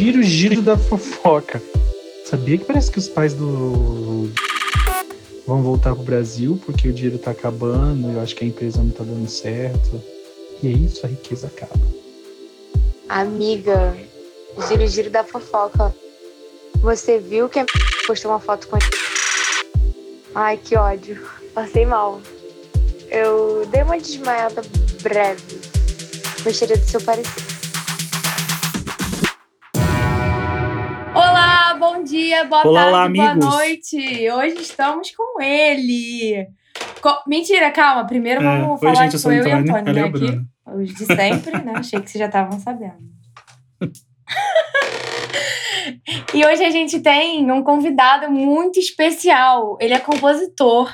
Giro, giro da fofoca. Sabia que parece que os pais do vão voltar pro Brasil porque o dinheiro tá acabando, eu acho que a empresa não tá dando certo. E é isso, a riqueza acaba. Amiga, giro, giro da fofoca. Você viu que a postou uma foto com Ai, que ódio. Passei mal. Eu dei uma desmaiada breve. Gostaria do seu parecer. Dia, boa Olá, tarde, olá, boa noite. Hoje estamos com ele. Co- Mentira, calma. Primeiro É, vamos Oi, falar gente, eu que o eu e Antônio. Né, aqui. Os de sempre, né? Achei que vocês já estavam sabendo. E hoje a gente tem um convidado muito especial. Ele é compositor,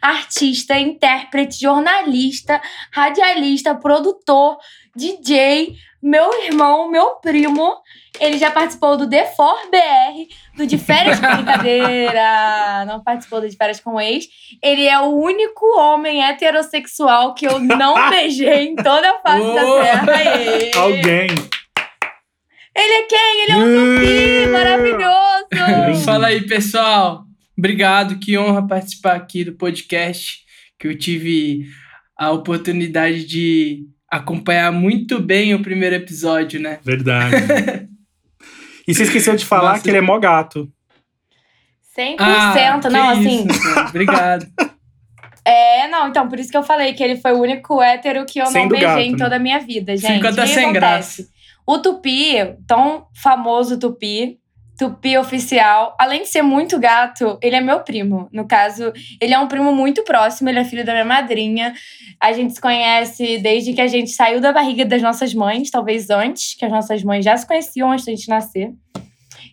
artista, intérprete, jornalista, radialista, produtor, DJ, meu irmão, meu primo. Ele já participou do The For BR, do De Férias com Brincadeira. Não participou do De Férias com Ex. Ele é o único homem heterossexual que eu não beijei em toda a face da! Terra. Aê! Alguém. Ele é quem? Ele é um tupi maravilhoso! Fala aí, pessoal. Obrigado, que honra participar aqui do podcast, que eu tive a oportunidade de acompanhar muito bem o primeiro episódio, né? Verdade. E você esqueceu de falar Nossa. que ele é mó gato. 100%, Ah, não, isso, assim. cara. Obrigado. É, não, então, por isso que eu falei que ele foi o único hétero que eu não Sendo beijei gato, em né? toda a minha vida, gente. Fica O até sem acontece? O Tupi, tão famoso Tupi, Tupi oficial, além de ser muito gato, ele é meu primo. No caso, ele é um primo muito próximo, ele é filho da minha madrinha. A gente se conhece desde que a gente saiu da barriga das nossas mães, talvez antes, que as nossas mães já se conheciam antes da gente nascer.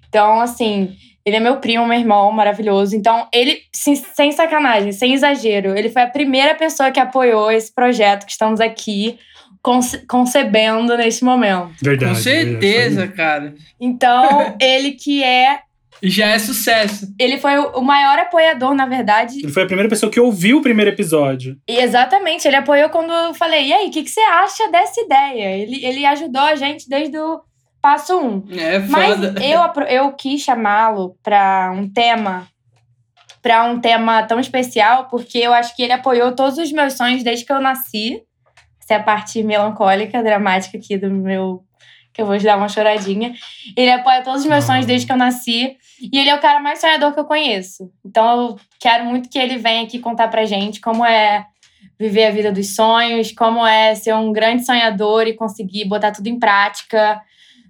Então, assim, ele é meu primo, meu irmão, maravilhoso. Então, ele, sem, sacanagem, sem exagero, ele foi a primeira pessoa que apoiou esse projeto que estamos aqui conce- concebendo neste momento. Verdade. Com certeza, cara. Então, ele que é. E já é sucesso. Ele foi o maior apoiador, na verdade. Ele foi a primeira pessoa que ouviu o primeiro episódio. E exatamente, ele apoiou quando eu falei: e aí, o que, que você acha dessa ideia? Ele, ele ajudou a gente desde o passo um. É Mas foda. eu, apro- eu quis chamá-lo para um tema. Para um tema tão especial, porque eu acho que ele apoiou todos os meus sonhos desde que eu nasci. Essa é a parte melancólica, dramática aqui do meu. Que eu vou dar uma choradinha. Ele apoia todos os meus sonhos desde que eu nasci. E ele é o cara mais sonhador que eu conheço. Então eu quero muito que ele venha aqui contar pra gente como é viver a vida dos sonhos, como é ser um grande sonhador e conseguir botar tudo em prática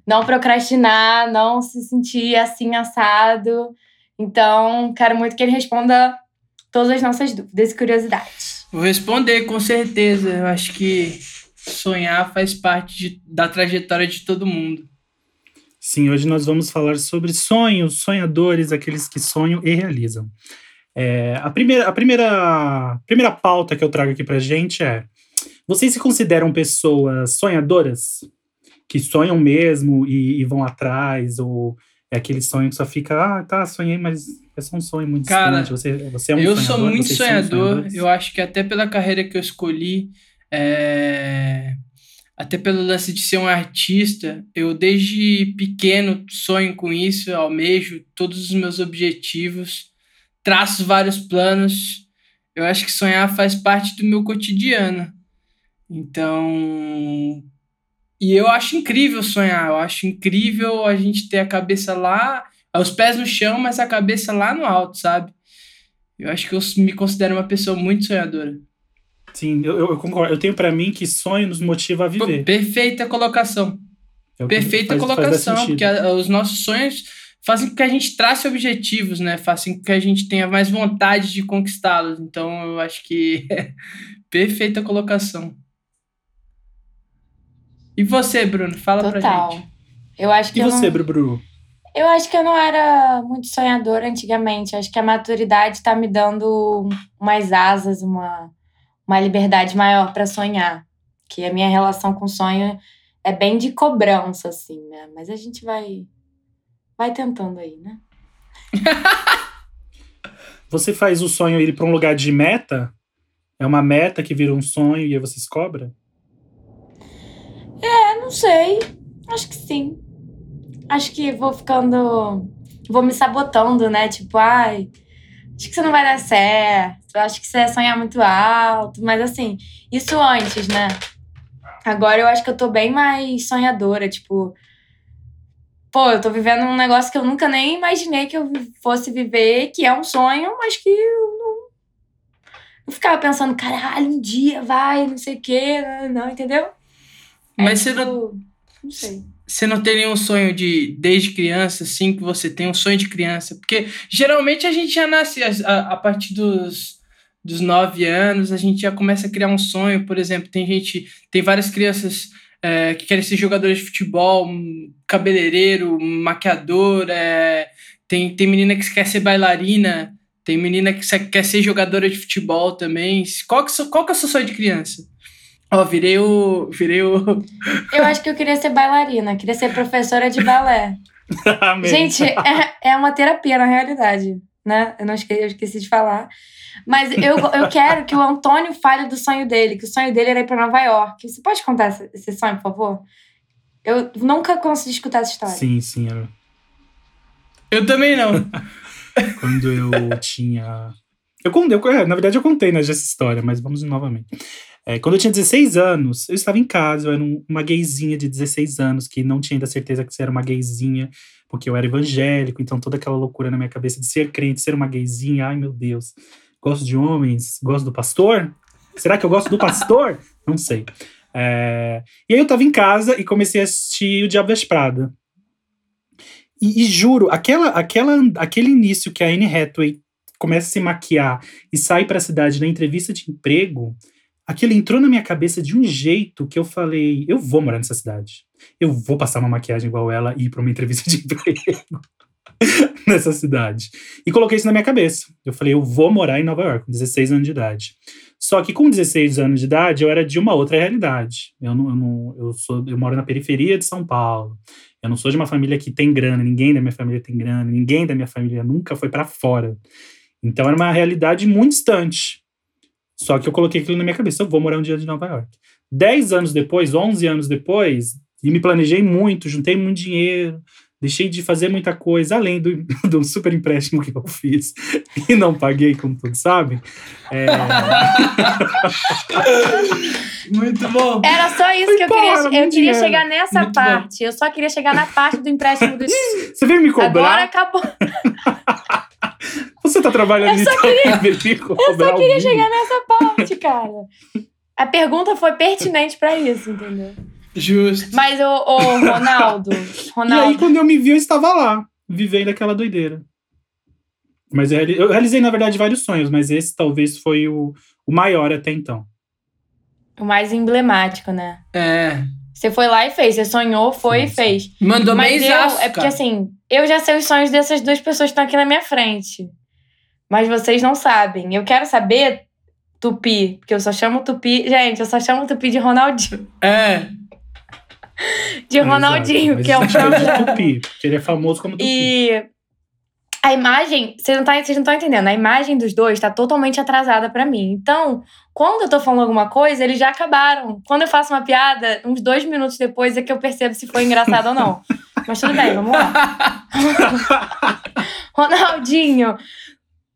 não procrastinar, não se sentir assim assado. Então, quero muito que ele responda todas as nossas dúvidas e curiosidades. Vou responder, com certeza. Eu acho que sonhar faz parte de- da trajetória de todo mundo. Sim, hoje nós vamos falar sobre sonhos, sonhadores, aqueles que sonham e realizam. É, a primeira, a primeira, primeira pauta que eu trago aqui pra gente é: vocês se consideram pessoas sonhadoras? Que sonham mesmo e, e vão atrás? Ou é aquele sonho que só fica, ah, tá, sonhei, mas é só um sonho muito Cara, distante. Você, você é um eu sonhador? sou muito são sonhador. Eu acho que até pela carreira que eu escolhi, é, até pelo lance de ser um artista, eu desde pequeno sonho com isso, almejo todos os meus objetivos, traço vários planos. Eu acho que sonhar faz parte do meu cotidiano. Então, e eu acho incrível sonhar. Eu acho incrível a gente ter a cabeça lá, os pés no chão, mas a cabeça lá no alto, sabe? Eu acho que eu me considero uma pessoa muito sonhadora. Sim, eu, eu concordo. Eu tenho pra mim que sonho nos motiva a Pô, viver. perfeita colocação. É Perfeita faz- faz colocação, sentido. porque a- os nossos sonhos fazem com que a gente trace objetivos, né? Fazem com que a gente tenha mais vontade de conquistá-los. Então, eu acho que perfeita colocação. E você, Bruno? Fala pra Total. gente. Eu acho que E eu você, não, Brubru? Eu acho que eu não era muito sonhadora antigamente. Acho que a maturidade tá me dando umas asas, uma, uma liberdade maior para sonhar. Que a minha relação com sonho é bem de cobrança, assim, né? Mas a gente vai, vai tentando aí, né? Você faz o sonho ir pra um lugar de meta? É uma meta que vira um sonho e aí você se cobra? Eu não sei. Acho que sim. Acho que vou ficando. Vou me sabotando, né? Tipo, ai, acho que você não vai dar certo, acho que você é sonhar muito alto, mas assim, isso antes, né? Agora eu acho que eu tô bem mais sonhadora, tipo. Pô, eu tô vivendo um negócio que eu nunca nem imaginei que eu fosse viver, que é um sonho, mas que eu não. Não ficava pensando, caralho, um dia vai, não sei o quê, não, entendeu? Mas é, você tipo, não. Não sei. Você não tem nenhum sonho de, desde criança, assim, que você tem um sonho de criança? Porque geralmente a gente já nasce a, a, partir dos, dos nove anos, a gente já começa a criar um sonho. Por exemplo, tem gente, tem várias crianças é, que querem ser jogadores de futebol, cabeleireiro, maquiador, é, tem, tem menina que quer ser bailarina, tem menina que quer ser jogadora de futebol também. Qual que, qual que é o seu sonho de criança? Ó, oh, virei o. Virei o. Eu acho que eu queria ser bailarina, queria ser professora de balé. Gente, é, é uma terapia na realidade, né? Eu não esqueci, eu esqueci de falar. Mas eu, eu quero que o Antônio fale do sonho dele, que o sonho dele era ir pra Nova York. Você pode contar esse, esse sonho, por favor? Eu nunca consegui escutar essa história. Sim, sim. Eu, eu também não. Quando eu tinha. Eu eu, na verdade, eu contei né, essa história, mas vamos novamente. É, quando eu tinha 16 anos, eu estava em casa, eu era uma gayzinha de 16 anos, que não tinha ainda certeza que você era uma gayzinha, porque eu era evangélico, então toda aquela loucura na minha cabeça de ser crente, ser uma gayzinha, ai meu Deus, gosto de homens, gosto do pastor? Será que eu gosto do pastor? não sei. É, e aí eu estava em casa e comecei a assistir O Diabo Veste Prada. E, e, juro, aquela, aquela, aquele início que a Anne Hathaway começa a se maquiar e sai para a cidade na entrevista de emprego, aquilo entrou na minha cabeça de um jeito que eu falei: eu vou morar nessa cidade. Eu vou passar uma maquiagem igual ela e ir para uma entrevista de emprego nessa cidade. E coloquei isso na minha cabeça. Eu falei: eu vou morar em Nova York, com 16 anos de idade. Só que com 16 anos de idade eu era de uma outra realidade. Eu não, eu não eu sou eu moro na periferia de São Paulo. Eu não sou de uma família que tem grana, ninguém da minha família tem grana, ninguém da minha família nunca foi para fora. Então era uma realidade muito distante. Só que eu coloquei aquilo na minha cabeça, eu vou morar um dia em Nova York. Dez anos depois, onze anos depois, e me planejei muito, juntei muito dinheiro, deixei de fazer muita coisa, além do, do super empréstimo que eu fiz e não paguei, como todos sabem. É... muito bom. Era só isso Foi que eu queria. Eu queria dinheiro. chegar nessa muito parte. Bom. Eu só queria chegar na parte do empréstimo do. Você veio me cobrar? Agora acabou. Você tá trabalhando eu só queria, Eu só queria chegar nessa parte, cara. A pergunta foi pertinente para isso, entendeu? Justo. Mas o, o Ronaldo, Ronaldo. E aí, quando eu me vi, eu estava lá, vivendo aquela doideira. Mas eu, eu realizei, na verdade, vários sonhos, mas esse talvez foi o, o maior até então. O mais emblemático, né? É. Você foi lá e fez, você sonhou, foi sim, e fez. Mandou Mas bem eu, É porque assim, eu já sei os sonhos dessas duas pessoas que estão aqui na minha frente. Mas vocês não sabem. Eu quero saber Tupi, porque eu só chamo Tupi. Gente, eu só chamo Tupi de Ronaldinho. É. De Ronaldinho, que é um de Tupi, porque ele é famoso como Tupi. E a imagem, vocês não, tá, estão entendendo, a imagem dos dois está totalmente atrasada para mim. Então, quando eu tô falando alguma coisa, eles já acabaram. Quando eu faço uma piada, uns dois minutos depois é que eu percebo se foi engraçado ou não. Mas tudo bem, vamos lá. Ronaldinho,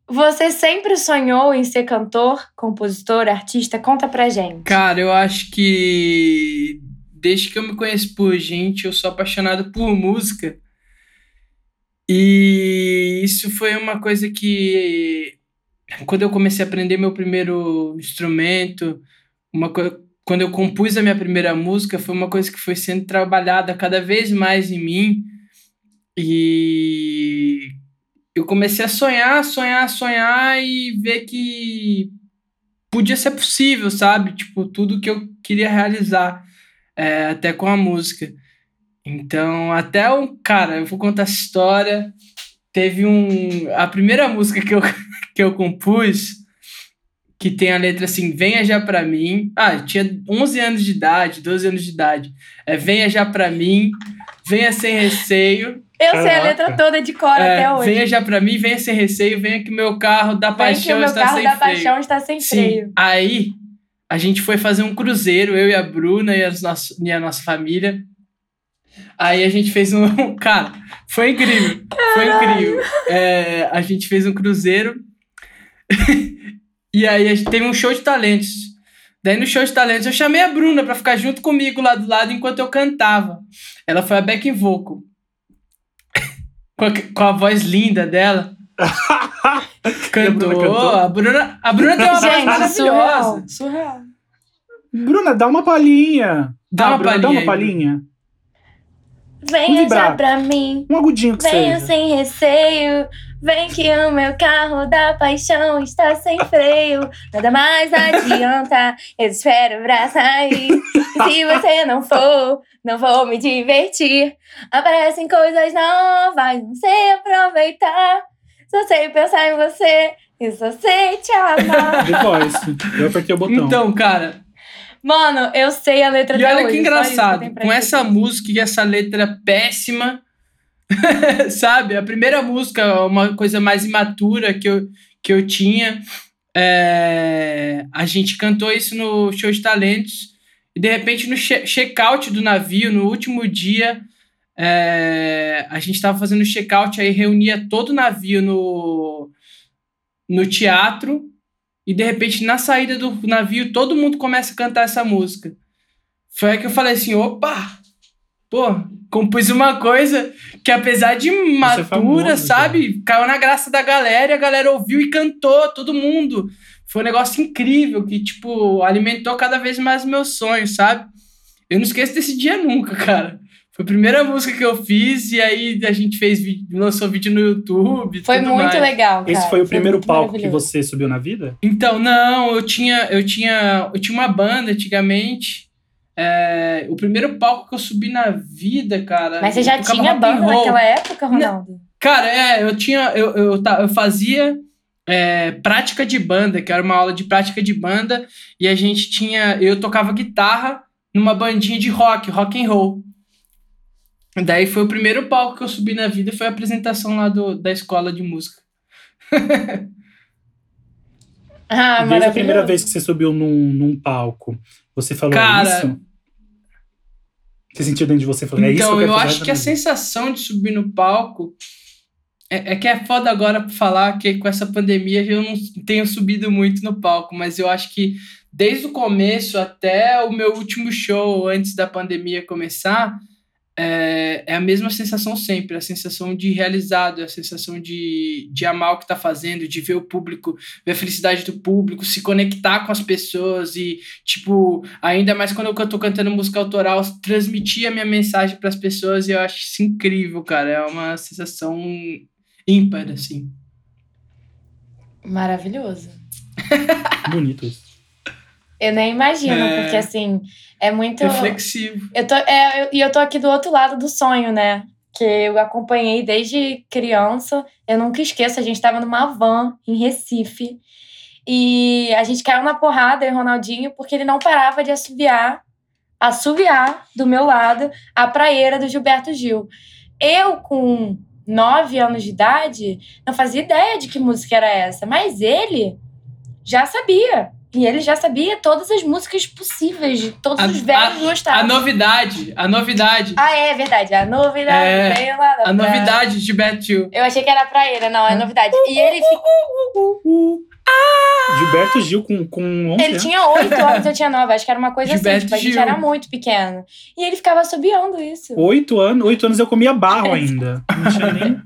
você sempre sonhou em ser cantor, compositor, artista? Conta pra gente. Cara, eu acho que desde que eu me conheço por gente, eu sou apaixonado por música. E isso foi uma coisa que, quando eu comecei a aprender meu primeiro instrumento, uma quando eu compus a minha primeira música, foi uma coisa que foi sendo trabalhada cada vez mais em mim. E eu comecei a sonhar, sonhar, sonhar e ver que podia ser possível, sabe? Tipo, tudo que eu queria realizar, é, até com a música. Então, até um. Cara, eu vou contar essa história. Teve um. A primeira música que eu, que eu compus, que tem a letra assim: Venha já pra mim. Ah, eu tinha 11 anos de idade, 12 anos de idade. É Venha já pra mim, venha sem receio. Eu Caraca. sei a letra toda de cor é, até hoje. Venha já pra mim, venha sem receio, venha que meu carro da Vem paixão que meu está carro sem da freio. paixão está sem Sim. freio. Aí, a gente foi fazer um cruzeiro, eu e a Bruna e, as nosso, e a nossa família Aí a gente fez um. Cara, foi incrível. Foi incrível. É, a gente fez um cruzeiro. e aí a gente teve um show de talentos. Daí no show de talentos eu chamei a Bruna pra ficar junto comigo lá do lado enquanto eu cantava. Ela foi a back vocal. Com, a, com a voz linda dela. cantou. cantou? A Bruna, a Bruna tem uma voz Gente, maravilhosa. surreal. Surreal. Bruna, dá uma palhinha. Dá Ah, uma Bruna, Dá palhinha uma aí, palhinha. Venha já vibrato. pra mim. Um agudinho que Venha seja. sem receio, vem que o meu carro da paixão está sem freio. Nada mais adianta, eu espero pra sair. E se você não for, não vou me divertir. Aparecem coisas novas, não sei aproveitar. Só sei pensar em você e só sei te amar. Voice. Eu apertei o botão. Então, cara, Mano, eu sei a letra E até olha hoje, que engraçado, com essa música e essa letra péssima, sabe? A primeira música, uma coisa mais imatura que eu, que eu tinha, é, a gente cantou isso no show de talentos, e de repente no che- check-out do navio, no último dia, é, a gente estava fazendo check-out, aí reunia todo o navio no, no teatro, e de repente, na saída do navio, todo mundo começa a cantar essa música. Foi aí que eu falei assim: opa! Pô, compus uma coisa que, apesar de matura, famoso, sabe? Caiu na graça da galera e a galera ouviu e cantou, todo mundo. Foi um negócio incrível que, tipo, alimentou cada vez mais meus sonhos, sabe? Eu não esqueço desse dia nunca, cara. Foi a primeira música que eu fiz e aí a gente fez vídeo, lançou vídeo no YouTube. Foi tudo muito mais. legal, cara. Esse foi o primeiro muito palco que você subiu na vida? Então, não, eu tinha, eu tinha, eu tinha uma banda antigamente. É, o primeiro palco que eu subi na vida, cara. Mas você já tinha banda naquela época, Ronaldo? Cara, é, eu tinha, eu, eu, eu fazia é, prática de banda, que era uma aula de prática de banda, e a gente tinha, eu tocava guitarra numa bandinha de rock, rock and roll. Daí foi o primeiro palco que eu subi na vida, foi a apresentação lá do, da escola de música. Ah, Desde a primeira vez que você subiu num, num palco, você falou Cara, isso? Você sentiu dentro de você falando, é isso que Então, eu acho que a minha vida"? sensação de subir no palco é, é que é foda agora falar que com essa pandemia eu não tenho subido muito no palco, mas eu acho que desde o começo até o meu último show antes da pandemia começar, é, é a mesma sensação sempre, a sensação de realizado, a sensação de, de amar o que tá fazendo, de ver o público, ver a felicidade do público, se conectar com as pessoas e, tipo, ainda mais quando eu tô cantando música autoral, transmitir a minha mensagem para as pessoas e eu acho isso incrível, cara. É uma sensação ímpar, assim. Maravilhoso. Bonito isso. Eu nem imagino, É. porque assim, é muito. Reflexivo. Eu tô, é, eu- e eu tô aqui do outro lado do sonho, né? Que eu acompanhei desde criança. Eu nunca esqueço, a gente tava numa van em Recife. E a gente caiu na porrada, eu e Ronaldinho, porque ele não parava de assoviar, assoviar do meu lado a praieira do Gilberto Gil. Eu, com nove anos de idade, não fazia ideia de que música era essa, mas ele já sabia. E ele já sabia todas as músicas possíveis, de todos A- os velhos A gostavam. novidade, a novidade, Ah, é verdade. A novidade É, veio lá a novidade de Beto Gil. Eu achei que era pra ele, não, é novidade. E ele, fi- Gilberto Gil com, com 11 ele anos. tinha oito anos, eu tinha nove. Acho que era uma coisa Gilberto assim, tipo, a gente Gil. era muito pequeno. E ele ficava assobiando isso. Oito anos, oito anos eu comia barro ainda. Não tinha nem.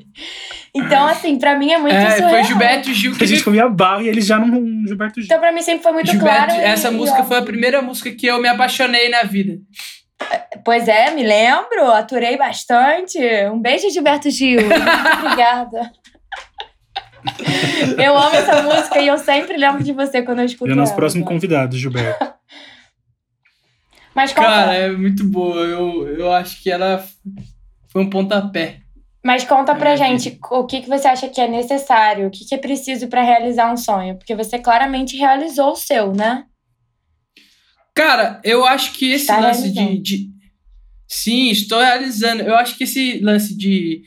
Então, assim, pra mim é muito É, surreal. foi Gilberto Gil que A gente comia barro e ele já não. Gilberto Gil. Então, pra mim sempre foi muito Gilberto, claro. essa e música foi a primeira música que eu me apaixonei na vida. Pois é, me lembro, aturei bastante. Um beijo, Gilberto Gil. Muito Obrigada. Eu amo essa música e eu sempre lembro de você quando eu escuto Ele é nosso ela. próximo convidado, Gilberto. Mas Cara, é muito boa. Eu, eu acho que ela foi um pontapé. mas conta pra É, gente o que, que você acha que é necessário, o que, que é preciso pra realizar um sonho. Porque você claramente realizou o seu, né? Cara, eu acho que esse Está lance de, de. Sim, estou realizando. Eu acho que esse lance de,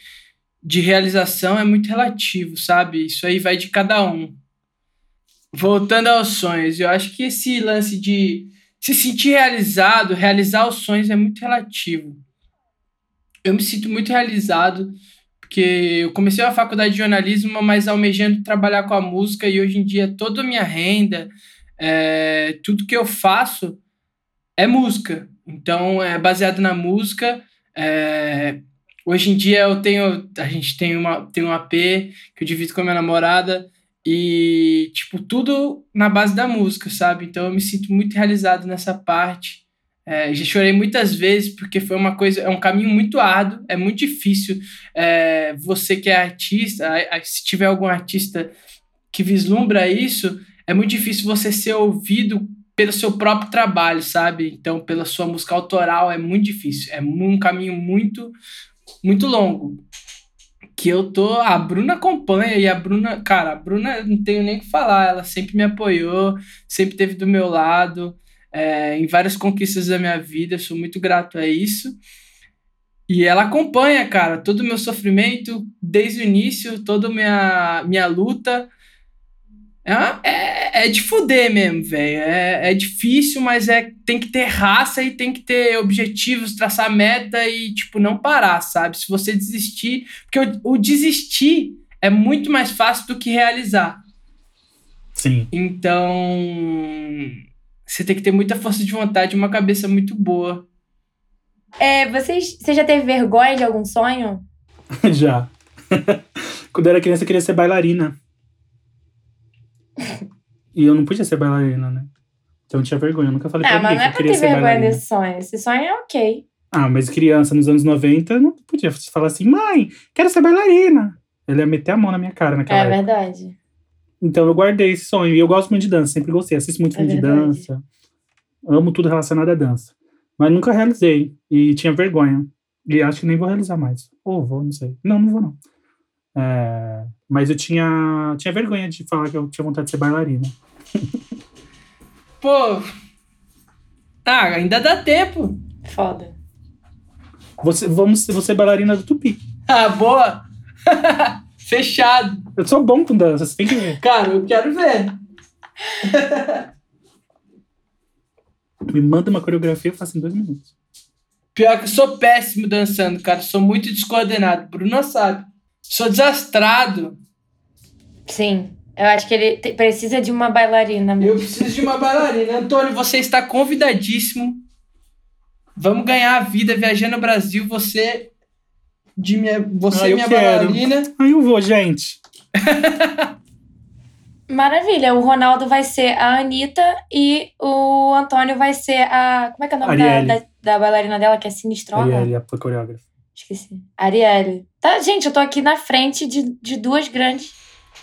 de realização é muito relativo, sabe? Isso aí vai de cada um. Voltando aos sonhos, eu acho que esse lance de se sentir realizado, realizar os sonhos é muito relativo. eu me sinto muito realizado, porque eu comecei a faculdade de jornalismo, mas almejando trabalhar com a música, e hoje em dia toda a minha renda, é, tudo que eu faço é música. Então, é baseado na música. É, hoje em dia eu tenho. A gente tem, uma, tem um AP que eu divido com a minha namorada. E, tipo, tudo na base da música, sabe? Então eu me sinto muito realizado nessa parte. É, já chorei muitas vezes porque foi uma coisa, é um caminho muito árduo, é muito difícil. É, você que é artista, se tiver algum artista que vislumbra isso, é muito difícil você ser ouvido pelo seu próprio trabalho, sabe? Então, pela sua música autoral é muito difícil, é um caminho muito, muito longo. Que eu tô. A Bruna acompanha e a Bruna, cara, a Bruna não tenho nem o que falar, ela sempre me apoiou, sempre esteve do meu lado é, em várias conquistas da minha vida, sou muito grato a isso. E ela acompanha, cara, todo o meu sofrimento desde o início, toda a minha, minha luta. É, é, é de fuder mesmo, velho. É, é difícil, mas é tem que ter raça e tem que ter objetivos, traçar meta e, tipo, não parar, sabe? Se você desistir. Porque o, o desistir é muito mais fácil do que realizar. Sim. Então. Você tem que ter muita força de vontade e uma cabeça muito boa. É, vocês, você já teve vergonha de algum sonho? já. Quando eu era criança, eu queria ser bailarina. E eu não podia ser bailarina, né? Então eu tinha vergonha. Eu nunca falei ah, pra ninguém que eu queria ser bailarina. bailarina. desse sonho. Esse sonho é ok. Ah, mas criança nos anos 90 não podia falar assim, mãe, quero ser bailarina. Ele ia meter a mão na minha cara naquela É época. verdade. Então eu guardei esse sonho. E eu gosto muito de dança, sempre gostei. Assisto muito É filme de dança. Amo tudo relacionado à dança. Mas nunca realizei. E tinha vergonha. E acho que nem vou realizar mais. Ou vou, não sei. Não, não vou não. É, mas eu tinha, tinha vergonha de falar que eu tinha vontade de ser bailarina. Pô. Ah, ainda dá tempo. Foda. Você, vamos, você é bailarina do Tupi. Ah, boa. Fechado. Eu sou bom com dança, você tem que ver. Cara, eu quero ver. Me manda uma coreografia, eu faço em dois minutos. Pior que eu sou péssimo dançando, cara. Sou muito descoordenado. Bruno sabe. Sou desastrado. Sim. Eu acho que ele te- precisa de uma bailarina. Eu preciso de uma bailarina. Antônio, você está convidadíssimo. Vamos ganhar a vida viajando no Brasil. Você de minha, você Ah, minha quero. bailarina. Aí eu vou, gente. Maravilha. O Ronaldo vai ser a Anitta e o Antônio vai ser a. Como é que é o nome da, da, da bailarina dela, que é sinistrona? Arielle, a coreógrafa. Esqueci. Arielle. Tá, gente, eu tô aqui na frente de, de duas grandes.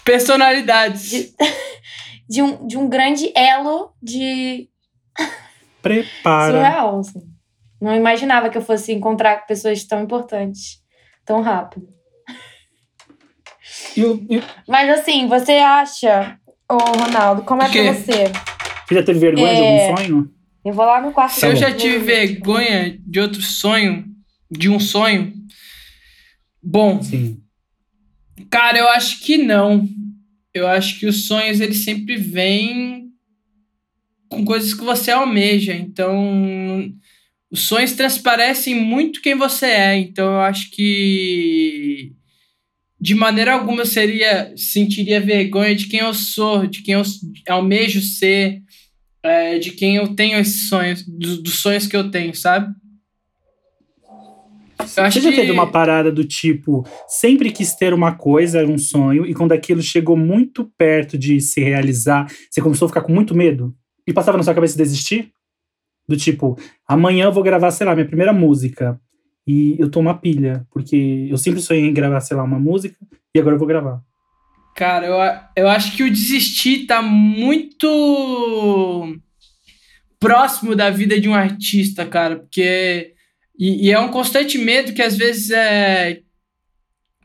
Personalidades. De, de, um, de um grande elo de Prepara. surreal. Assim. Não imaginava que eu fosse encontrar pessoas tão importantes tão rápido. E o- e- Mas assim, você acha, ô Ronaldo, como é quê? pra você? Você já teve vergonha É. de algum sonho? Eu vou lá no quarto. Se eu já tive vergonha de outro sonho, de um sonho, bom, Sim. cara, eu acho que não. Eu acho que os sonhos eles sempre vêm com coisas que você almeja. Então, os sonhos transparecem muito quem você é. Então, eu acho que de maneira alguma eu seria sentiria vergonha de quem eu sou, de quem eu almejo ser, é, de quem eu tenho esses sonhos, do- dos sonhos que eu tenho, sabe? Você já que teve uma parada do tipo, sempre quis ter uma coisa, era um sonho, e quando aquilo chegou muito perto de se realizar, você começou a ficar com muito medo? E passava na sua cabeça desistir? Do tipo, amanhã eu vou gravar, sei lá, minha primeira música. E eu tô uma pilha, porque eu sempre sonhei em gravar, sei lá, uma música, e agora eu vou gravar. Cara, eu, eu acho que o desistir tá muito próximo da vida de um artista, cara, porque. E, e é um constante medo que às vezes é.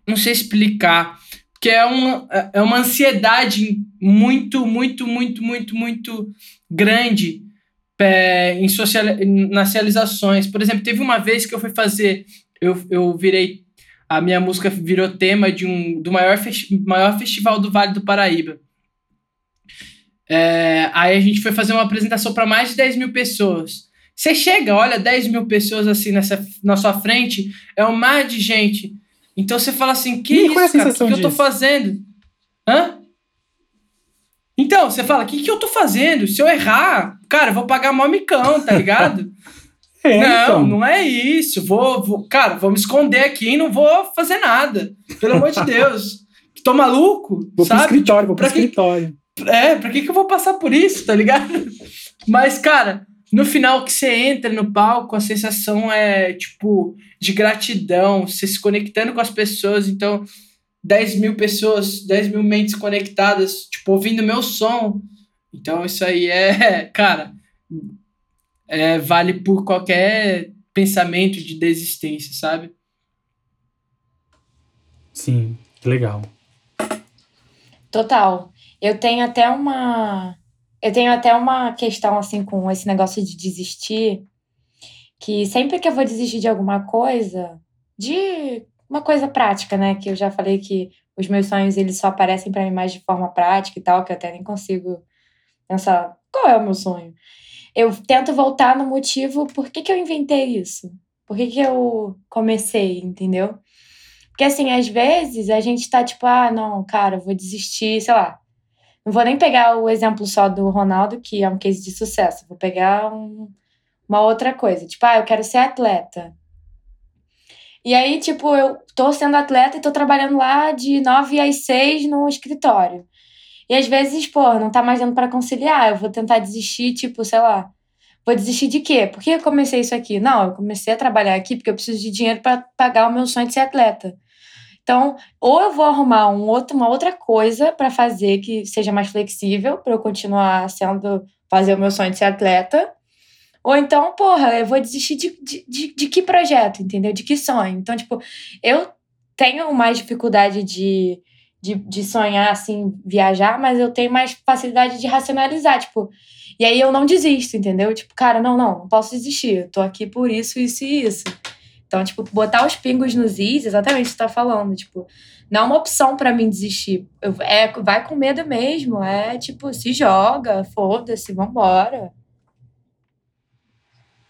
Não sei explicar. Porque é uma, é uma ansiedade muito, muito, muito, muito, muito grande é, em social, nas realizações. Por exemplo, teve uma vez que eu fui fazer. Eu, eu virei a minha música virou tema de um, do maior, festi maior festival do Vale do Paraíba. É, aí a gente foi fazer uma apresentação para mais de 10 mil pessoas. Você chega, olha 10 mil pessoas assim nessa, na sua frente, é um mar de gente. Então você fala assim, que E é isso, cara? O que, que eu tô fazendo? Hã? Então, você fala, o que, que eu tô fazendo? Se eu errar, cara, eu vou pagar mó micão, tá ligado? É, não, então. não é isso. Vou, vou, cara, vou me esconder aqui e não vou fazer nada. Pelo amor de Deus. Tô maluco, Vou pro sabe? escritório, vou pro pra que- escritório. É, pra que, que eu vou passar por isso, tá ligado? Mas, cara, no final que você entra no palco, a sensação é, tipo, de gratidão, você se conectando com as pessoas. Então, 10 mil pessoas, 10 mil mentes conectadas, tipo, ouvindo meu som. Então, isso aí é, cara, é, vale por qualquer pensamento de desistência, sabe? Sim, que legal. Total. Eu tenho até uma. Eu tenho até uma questão, assim, com esse negócio de desistir. Que sempre que eu vou desistir de alguma coisa, de uma coisa prática, né? Que eu já falei que os meus sonhos, eles só aparecem pra mim mais de forma prática e tal, que eu até nem consigo pensar qual é o meu sonho. Eu tento voltar no motivo por que, que eu inventei isso? Por que, que eu comecei, entendeu? Porque, assim, às vezes a gente tá tipo, ah, não, cara, vou desistir, sei lá. Não vou nem pegar o exemplo só do Ronaldo, que é um case de sucesso. Vou pegar um- uma outra coisa. Tipo, ah, eu quero ser atleta. E aí, tipo, eu tô sendo atleta e tô trabalhando lá de 9 às 6 no escritório. E às vezes, pô, não tá mais dando pra conciliar. Eu vou tentar desistir, tipo, sei lá. Vou desistir de quê? Por que eu comecei isso aqui? Não, eu comecei a trabalhar aqui porque eu preciso de dinheiro pra pagar o meu sonho de ser atleta. Então, ou eu vou arrumar um outro, uma outra coisa pra fazer que seja mais flexível, pra eu continuar sendo, fazer o meu sonho de ser atleta. Ou então, porra, eu vou desistir de, de, de, de que projeto, entendeu? De que sonho. Então, tipo, eu tenho mais dificuldade de, de, de sonhar, assim, viajar, mas eu tenho mais facilidade de racionalizar, tipo. E aí eu não desisto, entendeu? Tipo, cara, não, não, não posso desistir. Eu tô aqui por isso, isso e isso. Então, tipo, botar os pingos nos is, exatamente o que você tá falando. Tipo, não é uma opção pra mim desistir. Eu, é, vai com medo mesmo. É tipo, se joga, foda-se, vambora.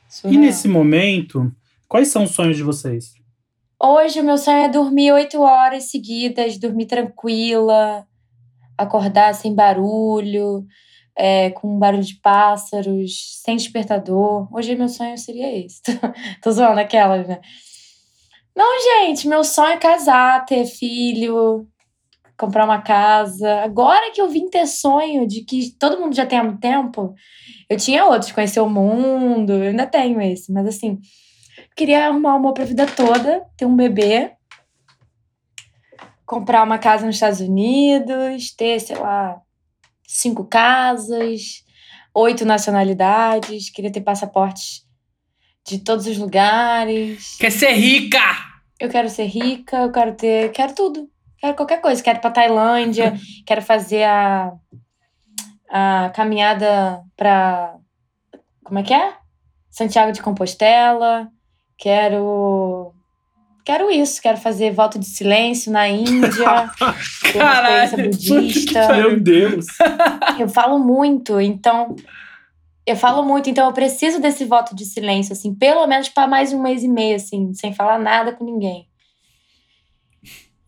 E Surreal. nesse momento, quais são os sonhos de vocês? Hoje o meu sonho é dormir oito horas seguidas, dormir tranquila, acordar sem barulho, é, com barulho de pássaros, sem despertador. Hoje meu sonho seria esse. Tô zoando aquelas, né? Não, gente, meu sonho é casar, ter filho, comprar uma casa. Agora que eu vim ter sonho de que todo mundo já tem há tempo, eu tinha outros, conhecer o mundo, eu ainda tenho esse, mas assim, queria arrumar um amor pra vida toda, ter um bebê, comprar uma casa nos Estados Unidos, ter, sei lá, cinco casas, oito nacionalidades, queria ter passaportes de todos os lugares. Quer ser rica! Eu quero ser rica, eu quero ter. Quero tudo. Quero qualquer coisa. Quero ir pra Tailândia, quero fazer a, a caminhada pra. Como é que é? Santiago de Compostela. Quero. Quero isso. Quero fazer voto de silêncio na Índia. Caralho, budista. Meu Deus! Eu falo muito, então. Eu falo muito, então eu preciso desse voto de silêncio, assim, pelo menos para mais um mês e meio, assim, sem falar nada com ninguém.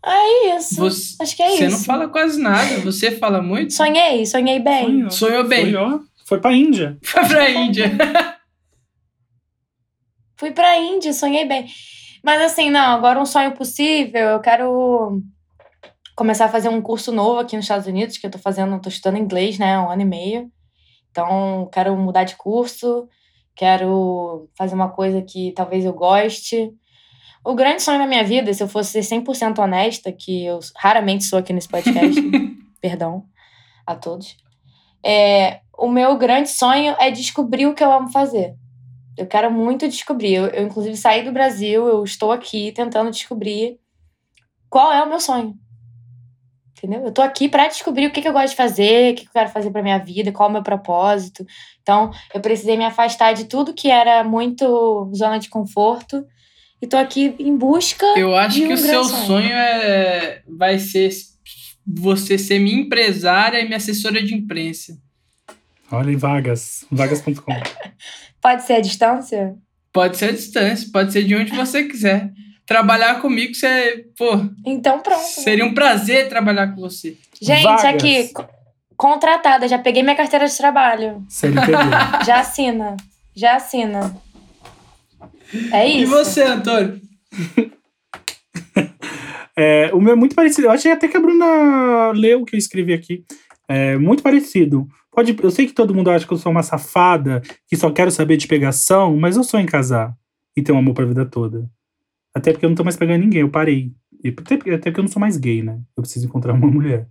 É isso. Você, Acho que é você isso. não fala quase nada, você fala muito. Sonhei, sonhei bem. Sonhou. Sonhou bem. Sonhou. Foi pra Índia. Foi pra Índia. Fui pra Índia, sonhei bem. Mas assim, não, agora um sonho possível, eu quero começar a fazer um curso novo aqui nos Estados Unidos, que eu tô fazendo, tô estudando inglês, né, há um ano e meio. Então, quero mudar de curso, quero fazer uma coisa que talvez eu goste. O grande sonho da minha vida, se eu fosse ser 100% honesta, que eu raramente sou aqui nesse podcast, perdão a todos, é, o meu grande sonho é descobrir o que eu amo fazer. Eu quero muito descobrir. Eu, eu, inclusive, saí do Brasil, eu estou aqui tentando descobrir qual é o meu sonho. Entendeu? Eu tô aqui para descobrir o que, que eu gosto de fazer, o que, que eu quero fazer pra minha vida, qual é o meu propósito. Então, eu precisei me afastar de tudo que era muito zona de conforto. E tô aqui em busca. Eu acho de que um o seu sonho. sonho é vai ser você ser minha empresária e minha assessora de imprensa. Olha em vagas, vagas.com. Pode ser à distância? Pode ser à distância, pode ser de onde você quiser. Trabalhar comigo, você, pô, Então pronto. seria um prazer trabalhar com você. Gente, Vagas. aqui, co- contratada, já peguei minha carteira de trabalho. CLTV. Já assina. Já assina. É isso. E você, Antônio? É, o meu é muito parecido. Eu achei até que a Bruna leu o que eu escrevi aqui. É muito parecido. Pode, eu sei que todo mundo acha que eu sou uma safada, que só quero saber de pegação, mas eu sonho em casar e ter um amor pra vida toda. Até porque eu não tô mais pegando ninguém, eu parei. E até, porque- até porque eu não sou mais gay, né? Eu preciso encontrar uma mulher.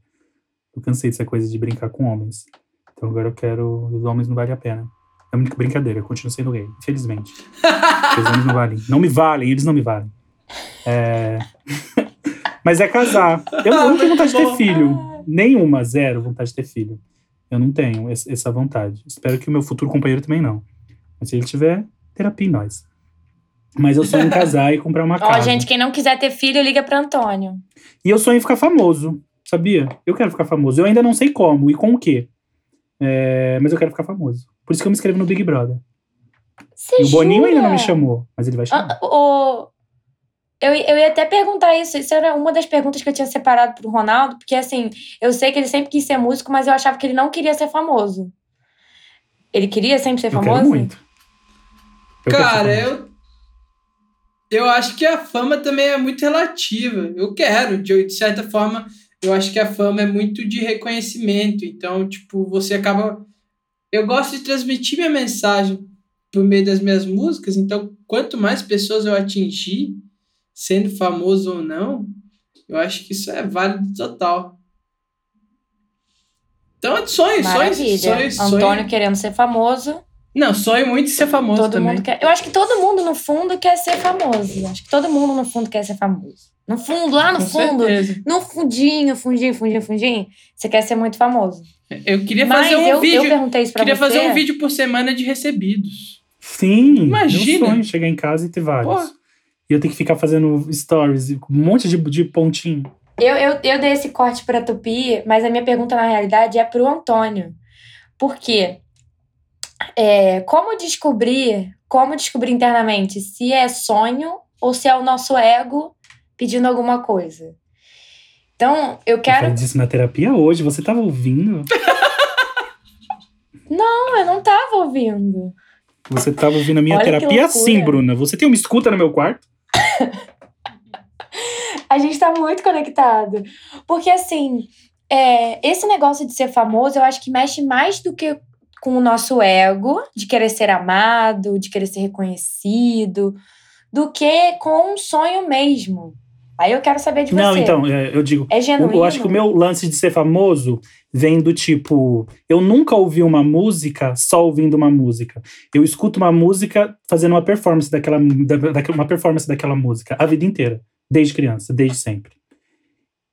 Eu cansei dessa coisa de brincar com homens. Então agora eu quero. Os homens não valem a pena. É a única brincadeira, eu continuo sendo gay, infelizmente. Os homens não valem. Não me valem, eles não me valem. É... Mas é casar. Eu, eu não tenho vontade de ter filho. Nenhuma, zero vontade de ter filho. Eu não tenho essa vontade. Espero que o meu futuro companheiro também não. Mas se ele tiver, terapia em nós. Mas eu sonho em casar e comprar uma Ó, casa. gente, quem não quiser ter filho, liga pra Antônio. E eu sonho em ficar famoso, sabia? Eu quero ficar famoso. Eu ainda não sei como e com o quê. É, mas eu quero ficar famoso. Por isso que eu me inscrevo no Big Brother. Você E o Boninho ainda não me jura? chamou, mas ele vai chamar. Ah, o- Eu, eu ia até perguntar isso. Isso era uma das perguntas que eu tinha separado pro Ronaldo, porque assim, eu sei que ele sempre quis ser músico, mas eu achava que ele não queria ser famoso. Ele queria sempre ser eu famoso? quero muito. Eu quero Cara, famoso. eu. Eu acho que a fama também é muito relativa. Eu quero, de, de certa forma, eu acho que a fama é muito de reconhecimento. Então, tipo, você acaba. Eu gosto de transmitir minha mensagem por meio das minhas músicas. Então, quanto mais pessoas eu atingir, sendo famoso ou não, eu acho que isso é válido total. Então, é sonho, sonho, Maravilha. sonho, sonho. Antônio querendo ser famoso. Não, sonho muito de ser famoso todo também. mundo quer. Eu acho que todo mundo, no fundo, quer ser famoso. Eu acho que todo mundo, no fundo, quer ser famoso. No fundo, lá no Com fundo, certeza. no fundinho, fundinho, fundinho, fundinho, você quer ser muito famoso. Eu queria Mas fazer um eu, vídeo. eu perguntei isso pra queria você. fazer um vídeo por semana de recebidos. Sim, Imagina. meu sonho é chegar em casa e ter vários. Pô. E eu tenho que ficar fazendo stories, um monte de, de pontinho. Eu, eu, eu dei esse corte pra Tupi, mas a minha pergunta, na realidade, é pro Antônio. Por quê? É, como descobrir, como descobrir internamente se é sonho ou se é o nosso ego pedindo alguma coisa? Então, eu Eu quero. falei disso na terapia hoje, você tava ouvindo? Não, eu não tava ouvindo. Você tava ouvindo a minha Olha terapia sim, Bruna. Você tem uma escuta no meu quarto? A gente tá muito conectado. Porque, assim, é, esse negócio de ser famoso, eu acho que mexe mais do que com o nosso ego, de querer ser amado, de querer ser reconhecido, do que com um sonho mesmo. Aí eu quero saber de você. Não, então, é, eu digo. É Eu, genuíno? eu acho que o meu lance de ser famoso vem do tipo, eu nunca ouvi uma música só ouvindo uma música. Eu escuto uma música fazendo uma performance daquela, da, uma performance daquela música a vida inteira, desde criança, desde sempre.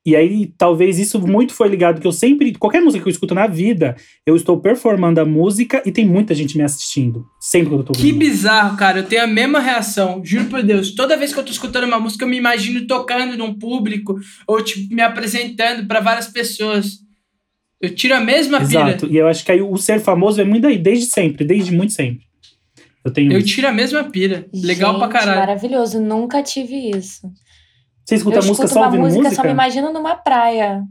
E aí, talvez isso muito foi ligado que eu sempre, qualquer música que eu escuto na vida, eu estou performando a música e tem muita gente me assistindo, sempre quando eu tô Que ouvindo. bizarro, cara. Eu tenho a mesma reação. Juro por Deus. Toda vez que eu tô escutando uma música, eu me imagino tocando num público ou, tipo, me apresentando pra várias pessoas. Eu tiro a mesma Exato. pira. E eu acho que aí o ser famoso é muito daí, desde sempre, desde muito sempre. Eu tenho. Eu isso. tiro a mesma pira. Legal pra Gente, caralho. Maravilhoso. Nunca tive isso. Você escuta eu a música escuto só uma ouvindo música, música? só me imagino numa praia.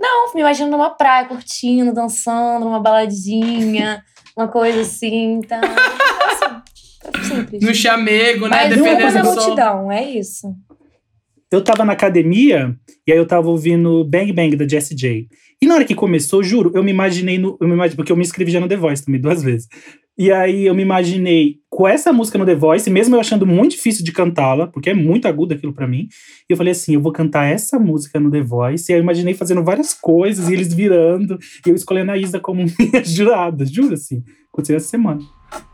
Não, me imagino numa praia, curtindo, dançando, numa baladinha, uma coisa assim, tá? É é simples. No chamego, né? Mas uma Dependendo na do som. multidão, é isso. Eu tava na academia e aí eu tava ouvindo Bang Bang da Jessie J. E na hora que começou, juro, eu me imaginei no. Eu me imag- porque eu me inscrevi já no The Voice também duas vezes. E aí eu me imaginei com essa música no The Voice, mesmo eu achando muito difícil de cantá-la, porque é muito agudo aquilo pra mim. E eu falei assim: eu vou cantar essa música no The Voice. E aí eu imaginei fazendo várias coisas e eles virando. E eu escolhendo a Isa como minha jurada, juro assim. Aconteceu essa semana.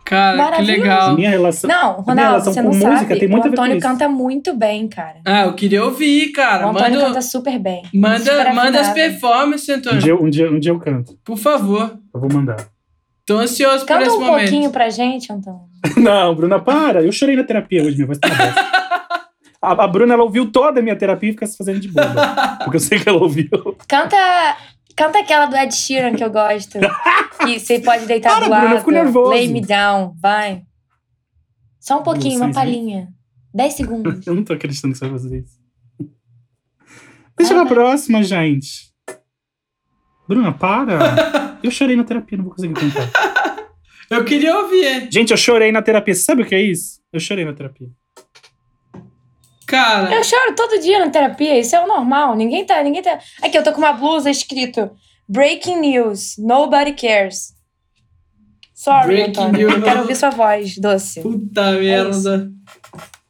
Cara, que legal. minha relação. Não, minha Ronaldo, relação você com não música sabe. tem muito o a ver com Antônio isso. canta muito bem, cara. Ah, eu queria ouvir, cara. o Antônio Manda, canta super bem. manda, super manda as performances, Um Antônio. dia, um, dia, um dia eu canto. Por favor. Eu vou mandar. Tô ansioso por Canta esse um momento. pouquinho pra gente, Antônio. Não, Bruna, para. Eu chorei na terapia hoje, minha voz tá. A, a Bruna, ela ouviu toda a minha terapia e fica se fazendo de boba. porque eu sei que ela ouviu. Canta, Canta aquela do Ed Sheeran que eu gosto. que você pode deitar Para, do Bruna, lado. eu fico nervoso. Lay me down, vai. Só um pouquinho, uma hein? palhinha. 10 segundos. Eu não tô acreditando que você vai fazer isso. Deixa pra próxima, gente. Bruna, para. Eu chorei na terapia, não vou conseguir cantar. Eu queria ouvir. Gente, eu chorei na terapia. Você sabe o que é isso? Eu chorei na terapia. Cara, Eu choro todo dia na terapia, isso é o normal. Ninguém tá, ninguém tá. Aqui, eu tô com uma blusa escrito Breaking News, Nobody Cares. Sorry, Breaking Antônio. news. Quero ouvir sua voz, doce. puta merda.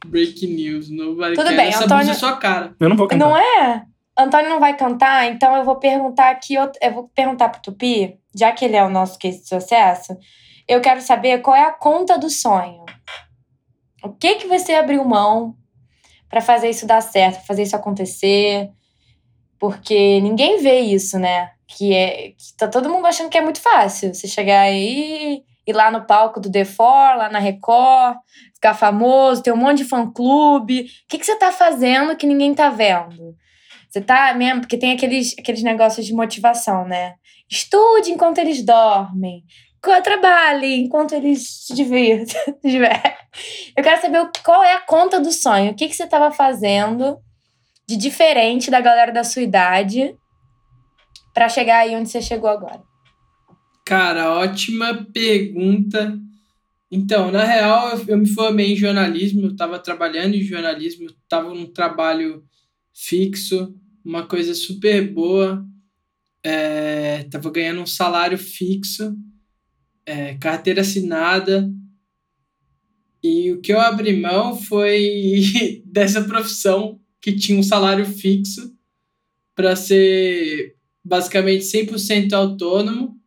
Breaking news. Nobody Tudo quer. bem, Essa Antônio- blusa é sua cara. Eu não vou cantar. Não é? Antônio não vai cantar, então eu vou perguntar aqui, eu, eu vou perguntar pro Tupi, já que ele é o nosso case de sucesso, eu quero saber qual é a conta do sonho. O que que você abriu mão pra fazer isso dar certo, fazer isso acontecer? Porque ninguém vê isso, né? Que é que tá todo mundo achando que é muito fácil. Você chegar aí, ir lá no palco do The Four, lá na Record, ficar famoso, ter um monte de fã-clube. O que, que você tá fazendo que ninguém tá vendo? Você tá mesmo, porque tem aqueles, aqueles negócios de motivação, né? Estude enquanto eles dormem. Co- Trabalhe enquanto eles se divertem. Eu quero saber qual é a conta do sonho. O que, que você estava fazendo de diferente da galera da sua idade pra chegar aí onde você chegou agora? Cara, ótima pergunta. Então, na real, eu, me formei em jornalismo, eu estava trabalhando em jornalismo, estava num trabalho fixo, uma coisa super boa, é, tava ganhando um salário fixo, é, carteira assinada, e o que eu abri mão foi dessa profissão que tinha um salário fixo para ser basicamente 100% autônomo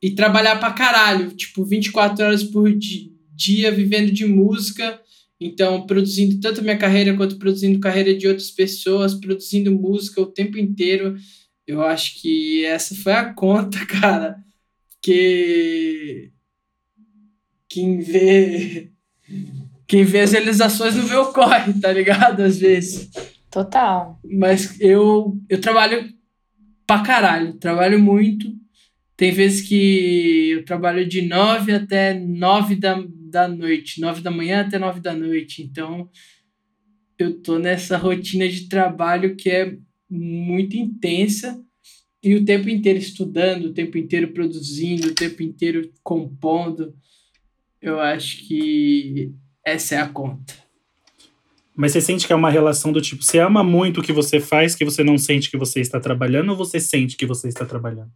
e trabalhar pra caralho, tipo, 24 horas por di- dia vivendo de música, então produzindo tanto minha carreira quanto produzindo carreira de outras pessoas, produzindo música o tempo inteiro. Eu acho que essa foi a conta, cara, que quem vê quem vê as realizações não vê o corre, tá ligado? Às vezes. Total. Mas eu, eu trabalho pra caralho, trabalho muito. Tem vezes que eu trabalho de nove até nove da, da noite, nove da manhã até nove da noite. Então, eu tô nessa rotina de trabalho que é muito intensa e o tempo inteiro estudando, o tempo inteiro produzindo, o tempo inteiro compondo. Eu acho que essa é a conta. Mas você sente que é uma relação do tipo, você ama muito o que você faz, que você não sente que você está trabalhando, ou você sente que você está trabalhando?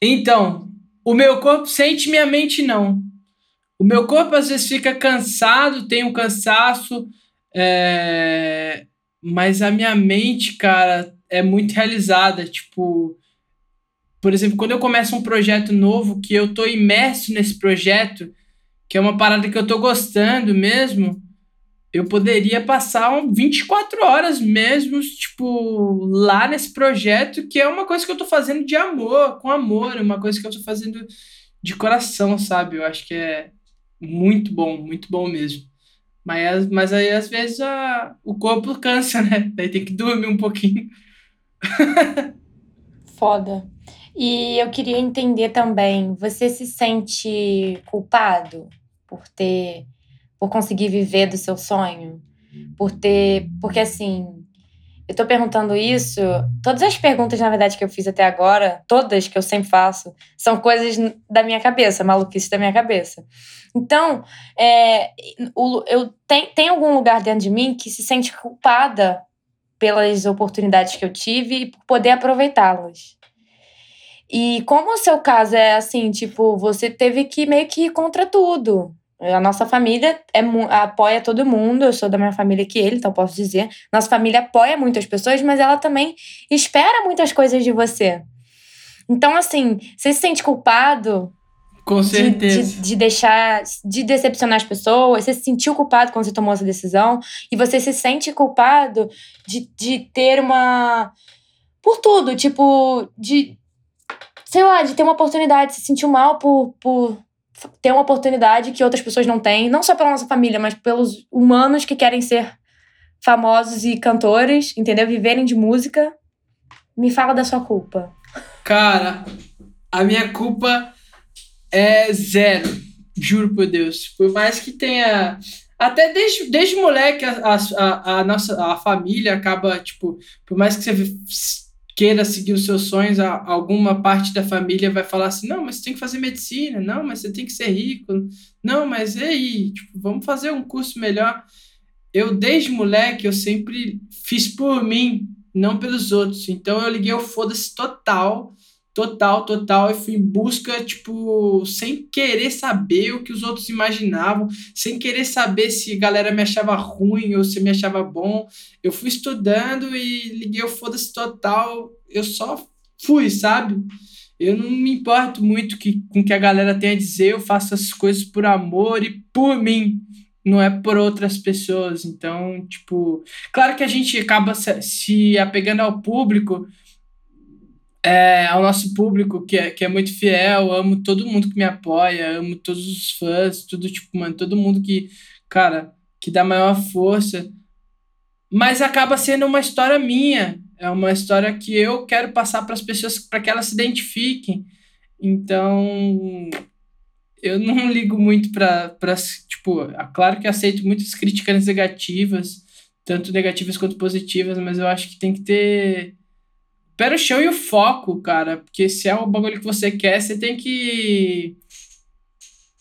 Então, o meu corpo sente, minha mente não. O meu corpo às vezes fica cansado, tem um cansaço, é, mas a minha mente, cara, é muito realizada. Tipo, por exemplo, quando eu começo um projeto novo, que eu tô imerso nesse projeto, que é uma parada que eu tô gostando mesmo, eu poderia passar um 24 horas mesmo, tipo, lá nesse projeto, que é uma coisa que eu tô fazendo de amor, com amor, é uma coisa que eu tô fazendo de coração, sabe? Eu acho que é muito bom, muito bom mesmo. Mas, mas aí, às vezes, a, o corpo cansa, né? Daí tem que dormir um pouquinho. Foda. E eu queria entender também, você se sente culpado por ter, por conseguir viver do seu sonho? Por ter, porque assim, eu tô perguntando isso, todas as perguntas, na verdade, que eu fiz até agora, todas que eu sempre faço, são coisas da minha cabeça, maluquice da minha cabeça. Então, é, eu tem, tem algum lugar dentro de mim que se sente culpada pelas oportunidades que eu tive e por poder aproveitá-las. E como o seu caso é assim, tipo, você teve que meio que ir contra tudo. A nossa família é, apoia todo mundo, eu sou da mesma família que ele, então posso dizer. Nossa família apoia muitas pessoas, mas ela também espera muitas coisas de você. Então, assim, você se sente culpado Com de, certeza. de, de deixar, de decepcionar as pessoas? Você se sentiu culpado quando você tomou essa decisão? E você se sente culpado de, de ter uma. Por tudo, tipo, de. Sei lá, de ter uma oportunidade, se sentiu mal por, por ter uma oportunidade que outras pessoas não têm, não só pela nossa família, mas pelos humanos que querem ser famosos e cantores, entendeu? Viverem de música. Me fala da sua culpa. Cara, a minha culpa é zero. Juro por Deus. Por mais que tenha. Até desde, desde moleque, a, a, a, nossa a família acaba, tipo, por mais que você queira seguir os seus sonhos, alguma parte da família vai falar assim: não, mas você tem que fazer medicina, não, mas você tem que ser rico, não, mas e aí? Tipo, vamos fazer um curso melhor. Eu, desde moleque, eu sempre fiz por mim, não pelos outros. Então eu liguei o foda-se total total, total, e fui em busca, tipo, sem querer saber o que os outros imaginavam, sem querer saber se a galera me achava ruim ou se me achava bom. Eu fui estudando e liguei o foda-se total, eu só fui, sabe? Eu não me importo muito que, com o que a galera tem a dizer, eu faço as coisas por amor e por mim, não é por outras pessoas. Então, tipo, claro que a gente acaba se apegando ao público, é, ao nosso público, que é, que é muito fiel, amo todo mundo que me apoia, amo todos os fãs, tudo, tipo, mano, todo mundo que, cara, que dá maior força. Mas acaba sendo uma história minha, é uma história que eu quero passar para as pessoas, para que elas se identifiquem. Então, eu não ligo muito para, tipo, claro que aceito muitas críticas negativas, tanto negativas quanto positivas, mas eu acho que tem que ter pé no chão e o foco, cara. Porque se é o bagulho que você quer, você tem que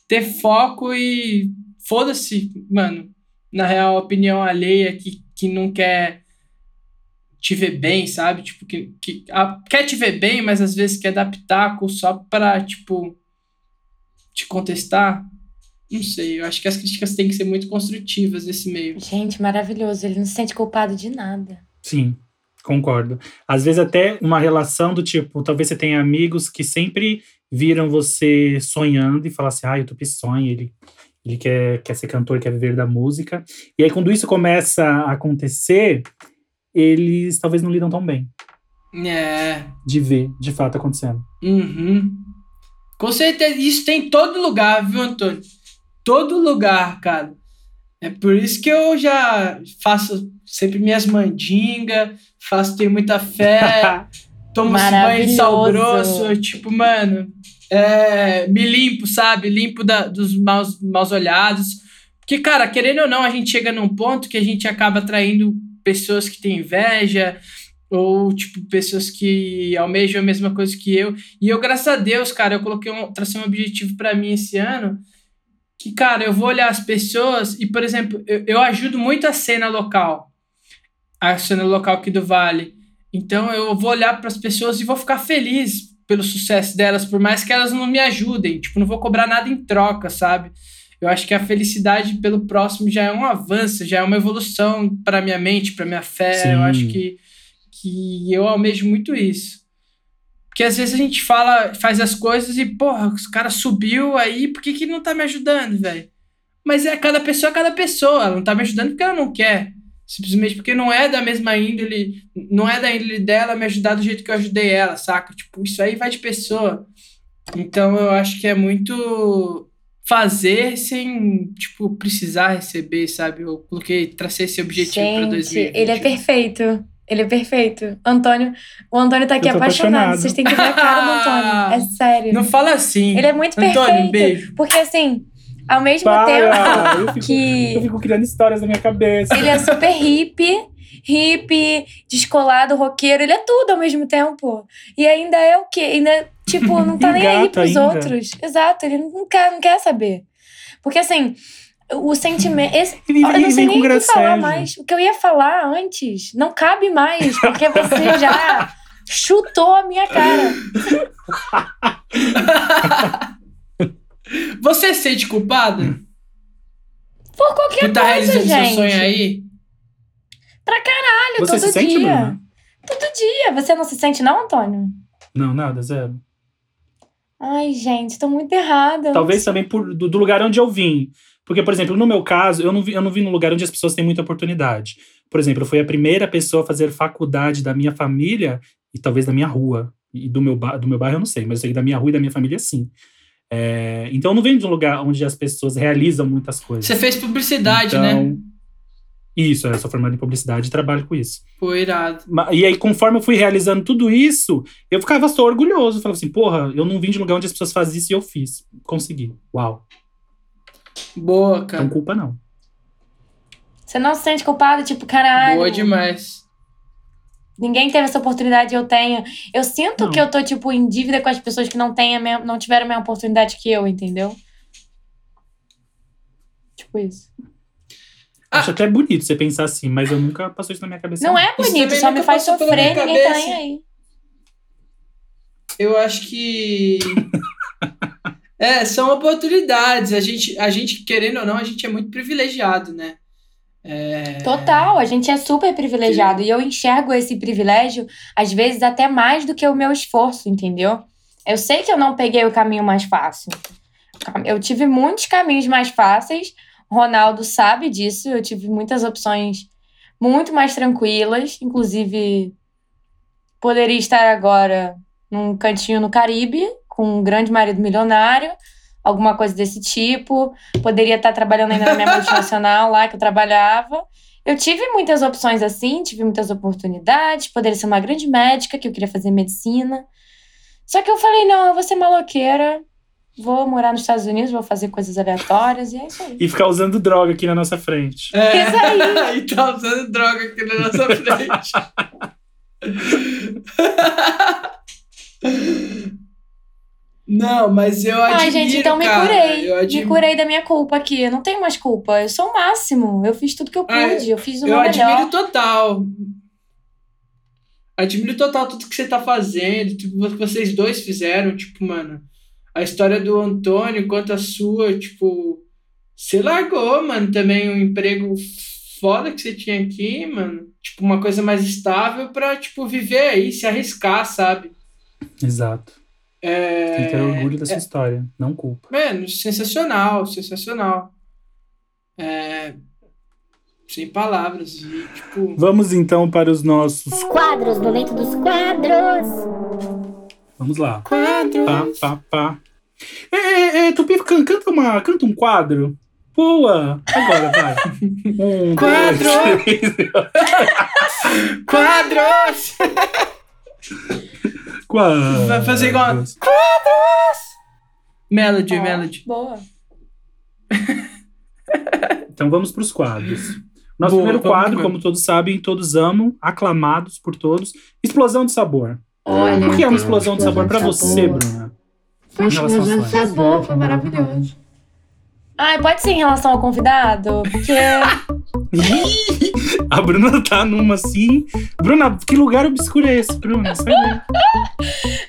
ter foco e foda-se, mano. Na real, opinião alheia que, que não quer te ver bem, sabe? Tipo, que, que a, quer te ver bem, mas às vezes quer dar pitaco só pra, tipo, te contestar. Não sei, eu acho que as críticas têm que ser muito construtivas nesse meio. Gente, maravilhoso. Ele não se sente culpado de nada. Sim. Concordo. Às vezes até uma relação do tipo, talvez você tenha amigos que sempre viram você sonhando e falam assim, ah, o Tupi sonha, ele, ele quer, quer ser cantor, quer viver da música. E aí quando isso começa a acontecer, eles talvez não lidam tão bem. É. De ver, de fato, acontecendo. Uhum. Com certeza, isso tem em todo lugar, viu, Antônio? Todo lugar, cara. É por isso que eu já faço sempre minhas mandingas, faço, tenho muita fé, tomo banho de sal grosso, tipo, mano, é, me limpo, sabe? Limpo da, dos maus, maus olhados. Porque, cara, querendo ou não, a gente chega num ponto que a gente acaba atraindo pessoas que têm inveja, ou, tipo, pessoas que almejam a mesma coisa que eu. E eu, graças a Deus, cara, eu coloquei um, tracei um objetivo para mim esse ano, que, cara, eu vou olhar as pessoas e, por exemplo, eu, eu ajudo muito a cena local a cena local aqui do Vale. Então eu vou olhar para as pessoas e vou ficar feliz pelo sucesso delas, por mais que elas não me ajudem. Tipo, não vou cobrar nada em troca, sabe? Eu acho que a felicidade pelo próximo já é um avanço, já é uma evolução para minha mente, para minha fé. Sim. Eu acho que, que eu almejo muito isso. Porque às vezes a gente fala, faz as coisas e, porra, os cara subiu aí, por que, que não tá me ajudando, velho? Mas é cada pessoa é cada pessoa. Ela não tá me ajudando porque ela não quer. Simplesmente porque não é da mesma índole, não é da índole dela me ajudar do jeito que eu ajudei ela, saca? Tipo, isso aí vai de pessoa. Então eu acho que é muito fazer sem, tipo, precisar receber, sabe? Eu coloquei, tracei esse objetivo para 2020. Ele é perfeito. Ele é perfeito. Antônio, o Antônio tá aqui apaixonado. Apaixonado. Vocês têm que ver a cara do Antônio. É sério. Não fala assim. Ele é muito Antônio, perfeito. Antônio, beijo. Porque assim, ao mesmo Para, tempo eu fico, que. Eu fico criando histórias na minha cabeça. Ele é super hippie, hippie, descolado, roqueiro, ele é tudo ao mesmo tempo. E ainda é o quê? Ainda, tipo, não tá nem aí pros ainda. outros. Exato, ele não quer, não quer saber. Porque assim, o sentimento. Esse, ele, eu não sei nem o que falar mais. O que eu ia falar antes não cabe mais, porque você já chutou a minha cara. Você se sente culpada? Por qualquer tá coisa, realizando gente. seu sonho aí? Pra caralho, Você todo se sente, dia. Mano? Todo dia. Você não se sente, não, Antônio? Não, nada, zero. Ai, gente, tô muito errada. Talvez também por, do, do, lugar onde eu vim. Porque, por exemplo, no meu caso, eu não, vi, eu não vim num lugar onde as pessoas têm muita oportunidade. Por exemplo, eu fui a primeira pessoa a fazer faculdade da minha família e talvez da minha rua. E do meu, do meu bairro eu não sei, mas eu sei que da minha rua e da minha família sim. É, então não vem de um lugar onde as pessoas realizam muitas coisas. Você fez publicidade, né? então, né? Isso, eu sou formado em publicidade e trabalho com isso. Pô, irado. E aí, conforme eu fui realizando tudo isso, eu ficava só orgulhoso. Falava assim, porra, eu não vim de lugar onde as pessoas fazem isso e eu fiz. Consegui. Uau. Boa, cara. culpa não. Você não se sente culpado, tipo, caralho. Boa demais. Ninguém teve essa oportunidade e eu tenho. Eu sinto Não. que eu tô, tipo, em dívida com as pessoas que não, têm mesma- não tiveram a mesma oportunidade que eu, entendeu? Tipo isso. Ah. Acho até bonito você pensar assim, mas eu nunca passou isso na minha cabeça. Não é bonito, só me faz sofrer, ninguém tá nem aí. Eu acho que. é, são oportunidades. A gente, a gente, querendo ou não, a gente é muito privilegiado, né? É... Total, a gente é super privilegiado. E eu enxergo esse privilégio, às vezes, até mais do que o meu esforço, entendeu? Eu sei que eu não peguei o caminho mais fácil. Eu tive muitos caminhos mais fáceis. Ronaldo sabe disso. Eu tive muitas opções muito mais tranquilas. Inclusive, poderia estar agora num cantinho no Caribe, com um grande marido milionário, alguma coisa desse tipo. Poderia estar trabalhando ainda na minha multinacional lá que eu trabalhava. Eu tive muitas opções assim, tive muitas oportunidades. Poderia ser uma grande médica, que eu queria fazer medicina. Só que eu falei, não, eu vou ser maloqueira, vou morar nos Estados Unidos, vou fazer coisas aleatórias, e é isso aí. E ficar usando droga aqui na nossa frente. É, Isso aí. e tá usando droga aqui na nossa frente. Não, mas eu admiro, Ai, gente, então me cara. curei. Eu Me curei da minha culpa aqui. Eu não tenho mais culpa. Eu sou o máximo. Eu fiz tudo que eu pude. eu fiz o eu meu melhor. admiro total. Admiro total tudo que você tá fazendo, tudo que vocês dois fizeram, tipo, mano. A história do Antônio quanto a sua, tipo, você largou, mano, também um emprego foda que você tinha aqui, mano. Tipo, uma coisa mais estável pra, tipo, viver aí, se arriscar, sabe? Exato. É... Tem que ter orgulho da sua história, não culpa. Mano, sensacional, sensacional. É... Sem palavras. E, tipo. Vamos então para os nossos. Quadros, momento dos quadros. Vamos lá. Quadro. Pá, pá, pá. É, é, é, Tupi, can- canta, uma, canta um quadro. Boa! Agora, vai. Um, Quadro. dois, três. Quadros! Quadros. Vai fazer igual- Melody, Ó, Melody. Boa. Então vamos para os quadros. Nosso Boa, primeiro quadro, como todos sabem, todos amam, aclamados por todos. Explosão de sabor. Olha, O que é uma explosão de sabor para você, Bruna? Foi explosão de sabor, foi maravilhoso. Ai, pode ser em relação ao convidado? Porque. A Bruna tá numa assim. Bruna, que lugar obscuro é esse, Bruna? Sai daí.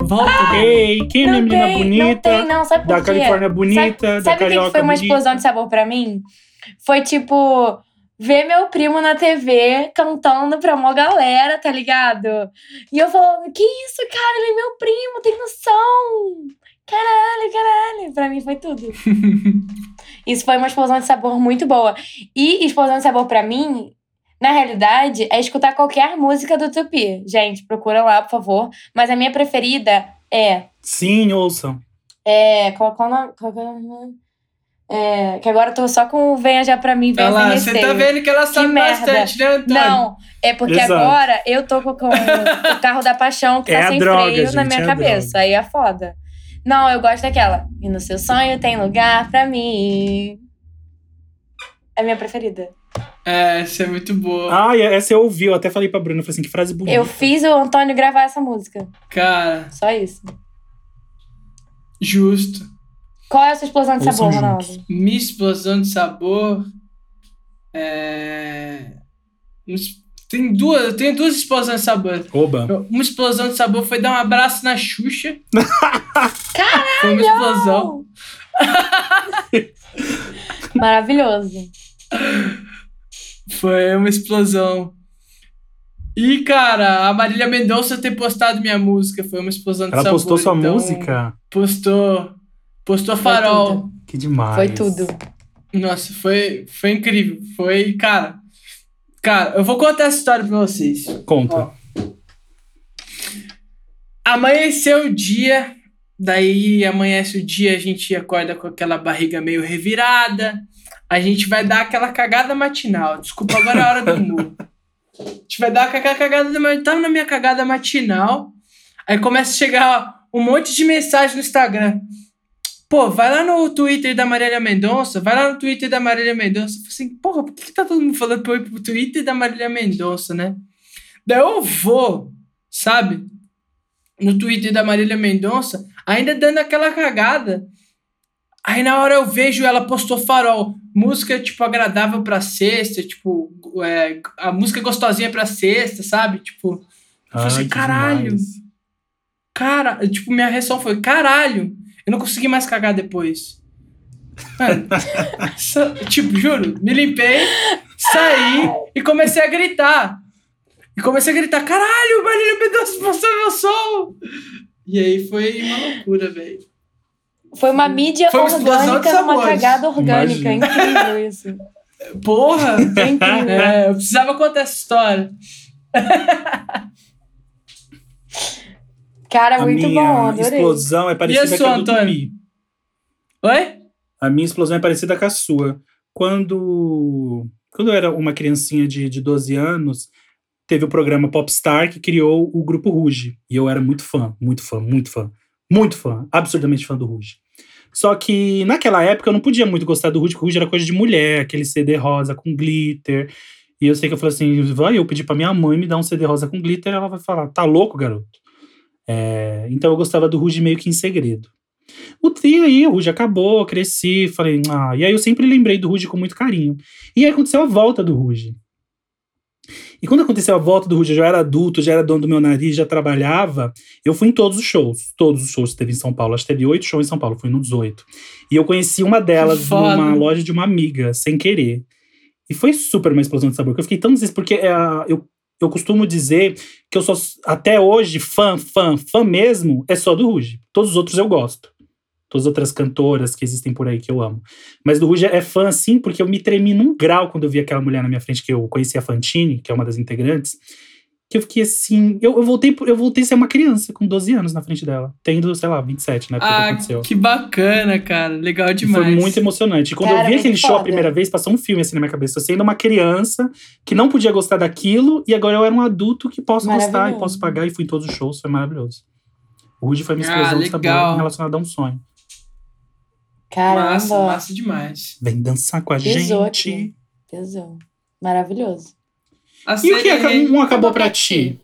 Volta. Ei, quem é minha menina tem, bonita? não tem, não. Sabe por da quê? Califórnia bonita, Sabe, da sabe o que Carioca foi uma bonita. explosão de sabor pra mim? Foi tipo. Ver meu primo na TV cantando pra uma galera, tá ligado? E eu falando, que isso, cara? Ele é meu primo, tem noção! Caralho, caralho! Pra mim foi tudo. Isso foi uma explosão de sabor muito boa. E explosão de sabor pra mim, na realidade, é escutar qualquer música do Tupi. Gente, procura lá, por favor. Mas a minha preferida é. Sim, ouçam. É. Qual, qual o nome? Qual que é nome? É, que agora eu tô só com o Venha Já Pra Mim, Venha Olha lá, Sem você tá vendo que ela sabe merda. bastante, né, Antônio? Não, é porque Exato. agora eu tô com, com o carro da paixão que É tá sem droga, freio na gente, minha é cabeça. Aí é foda. Não, eu gosto daquela. E no seu sonho tem lugar pra mim. É a minha preferida. É, essa é muito boa. Ah, essa eu ouvi, eu até falei pra Bruna, eu falei assim, que frase bonita. Eu fiz o Antônio gravar essa música. Cara, Só isso. justo. Qual é a sua explosão de Ouçam sabor, juntos. Ronaldo? Minha explosão de sabor. É. Tem duas, eu tenho duas explosões de sabor. Oba. Uma explosão de sabor foi dar um abraço na Xuxa. Foi uma explosão. Maravilhoso. Foi uma explosão. E, cara, a Marília Mendonça ter postado minha música foi uma explosão de Ela sabor. postou sua então, música? Postou. Postou Foi farol. tudo. Que demais. Foi tudo. Nossa, foi, foi incrível. Foi, cara. Cara, eu vou contar essa história pra vocês. Conta. Ó. Amanheceu o dia, daí amanhece o dia, a gente acorda com aquela barriga meio revirada. a gente vai dar aquela cagada matinal. Desculpa, agora é a hora do humor. A gente vai dar aquela cagada matinal. Tava na minha cagada matinal. Aí começa a chegar um monte de mensagem no Instagram. Pô, vai lá no Twitter da Marília Mendonça, vai lá no Twitter da Marília Mendonça. Assim, porra, por que, que tá todo mundo falando pra eu ir pro Twitter da Marília Mendonça, né? Daí eu vou, sabe? No Twitter da Marília Mendonça, ainda dando aquela cagada. Aí na hora eu vejo ela postou farol, música tipo agradável pra sexta, tipo, é, a música gostosinha pra sexta, sabe? Tipo, eu falei assim, caralho. demais. Cara, tipo, minha reação foi, caralho, eu não consegui mais cagar depois. Mano, tipo, juro, me limpei, saí e comecei a gritar. E comecei a gritar, caralho, Marília Mendonça postou meu som! E aí foi uma loucura, velho. Foi uma mídia Foi uma orgânica numa sabores. cagada orgânica. Imagina. Incrível isso. Porra! É incrível. É, eu precisava contar essa história. Cara, A muito bom, minha adorei. explosão é parecida sua, com a do Antônio? Tupi. Oi? A minha explosão é parecida com a sua. Quando, quando eu era uma criancinha de, de 12 anos, teve o programa Popstar que criou o Grupo Ruge. E eu era muito fã, muito fã, muito fã. Muito fã, absurdamente fã do Ruge. Só que naquela época eu não podia muito gostar do Ruge, porque o Ruge era coisa de mulher, aquele CD rosa com glitter. E eu sei que eu falei assim: vai, eu pedi pra minha mãe me dar um CD rosa com glitter, ela vai falar: tá louco, garoto? É, então eu gostava do Ruge meio que em segredo. O e aí, o Ruge acabou, cresci, falei, ah, e aí eu sempre lembrei do Ruge com muito carinho. E aí aconteceu a volta do Ruge. E quando aconteceu a volta do Ruge, eu já era adulto, já era dono do meu nariz, já trabalhava, eu fui em todos os shows, todos os shows que teve em São Paulo. Acho que teve oito shows em São Paulo, fui nos oito. E eu conheci uma delas numa loja de uma amiga, sem querer. E foi super uma explosão de sabor, que eu fiquei tão desesperado, porque é, eu, eu costumo dizer que eu sou, até hoje, fã, fã, fã mesmo, é só do Ruge. Todos os outros eu gosto. Todas as outras cantoras que existem por aí que eu amo. Mas do Ruge é fã, sim, porque eu me tremi num grau quando eu vi aquela mulher na minha frente, que eu conheci a Fantine, que é uma das integrantes, que eu fiquei assim. Eu, eu, voltei, por- eu voltei a ser uma criança com 12 anos na frente dela, tendo, sei lá, 27 na época que Ah, aconteceu. que bacana, cara. Legal E demais. foi muito emocionante. E quando Cara, eu vi aquele show a foda. primeira vez, passou um filme assim na minha cabeça. Eu sendo uma criança que não podia gostar daquilo, e agora eu era um adulto que posso gostar e posso pagar, e fui em todos os shows, foi maravilhoso. O Rude foi minha Ah, explosão de sabor relacionada a um sonho. Caramba, Massa, massa demais. Vem dançar com a Pesou gente. aqui. pesou. Maravilhoso. A E o que Rei- um acabou pra ti?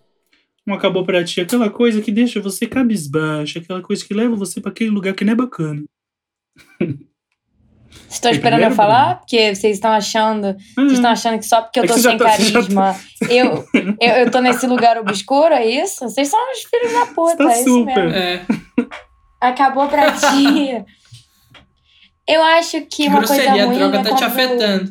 Um acabou pra ti, aquela coisa que deixa você cabisbaixo, aquela coisa que leva você pra aquele lugar que não é bacana. Vocês estão Foi esperando eu falar? Porque vocês estão achando. Vocês estão achando que só porque eu É tô já sem tá- carisma, eu, eu, eu tô nesse lugar obscuro, é isso? Vocês são os filhos da puta, Tá é isso super. mesmo. É, Acabou pra ti. Eu acho que que uma coisa grosseria, a ruim droga é tá quando... te afetando.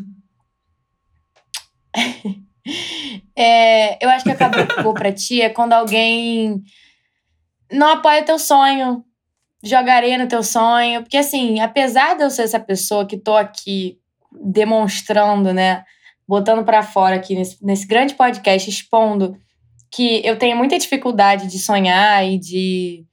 É, eu acho que acabou pra ti é quando alguém não apoia teu sonho, joga areia no teu sonho. Porque, assim, apesar de eu ser essa pessoa que tô aqui demonstrando, né, botando pra fora aqui nesse, nesse grande podcast, expondo que eu tenho muita dificuldade de sonhar e de,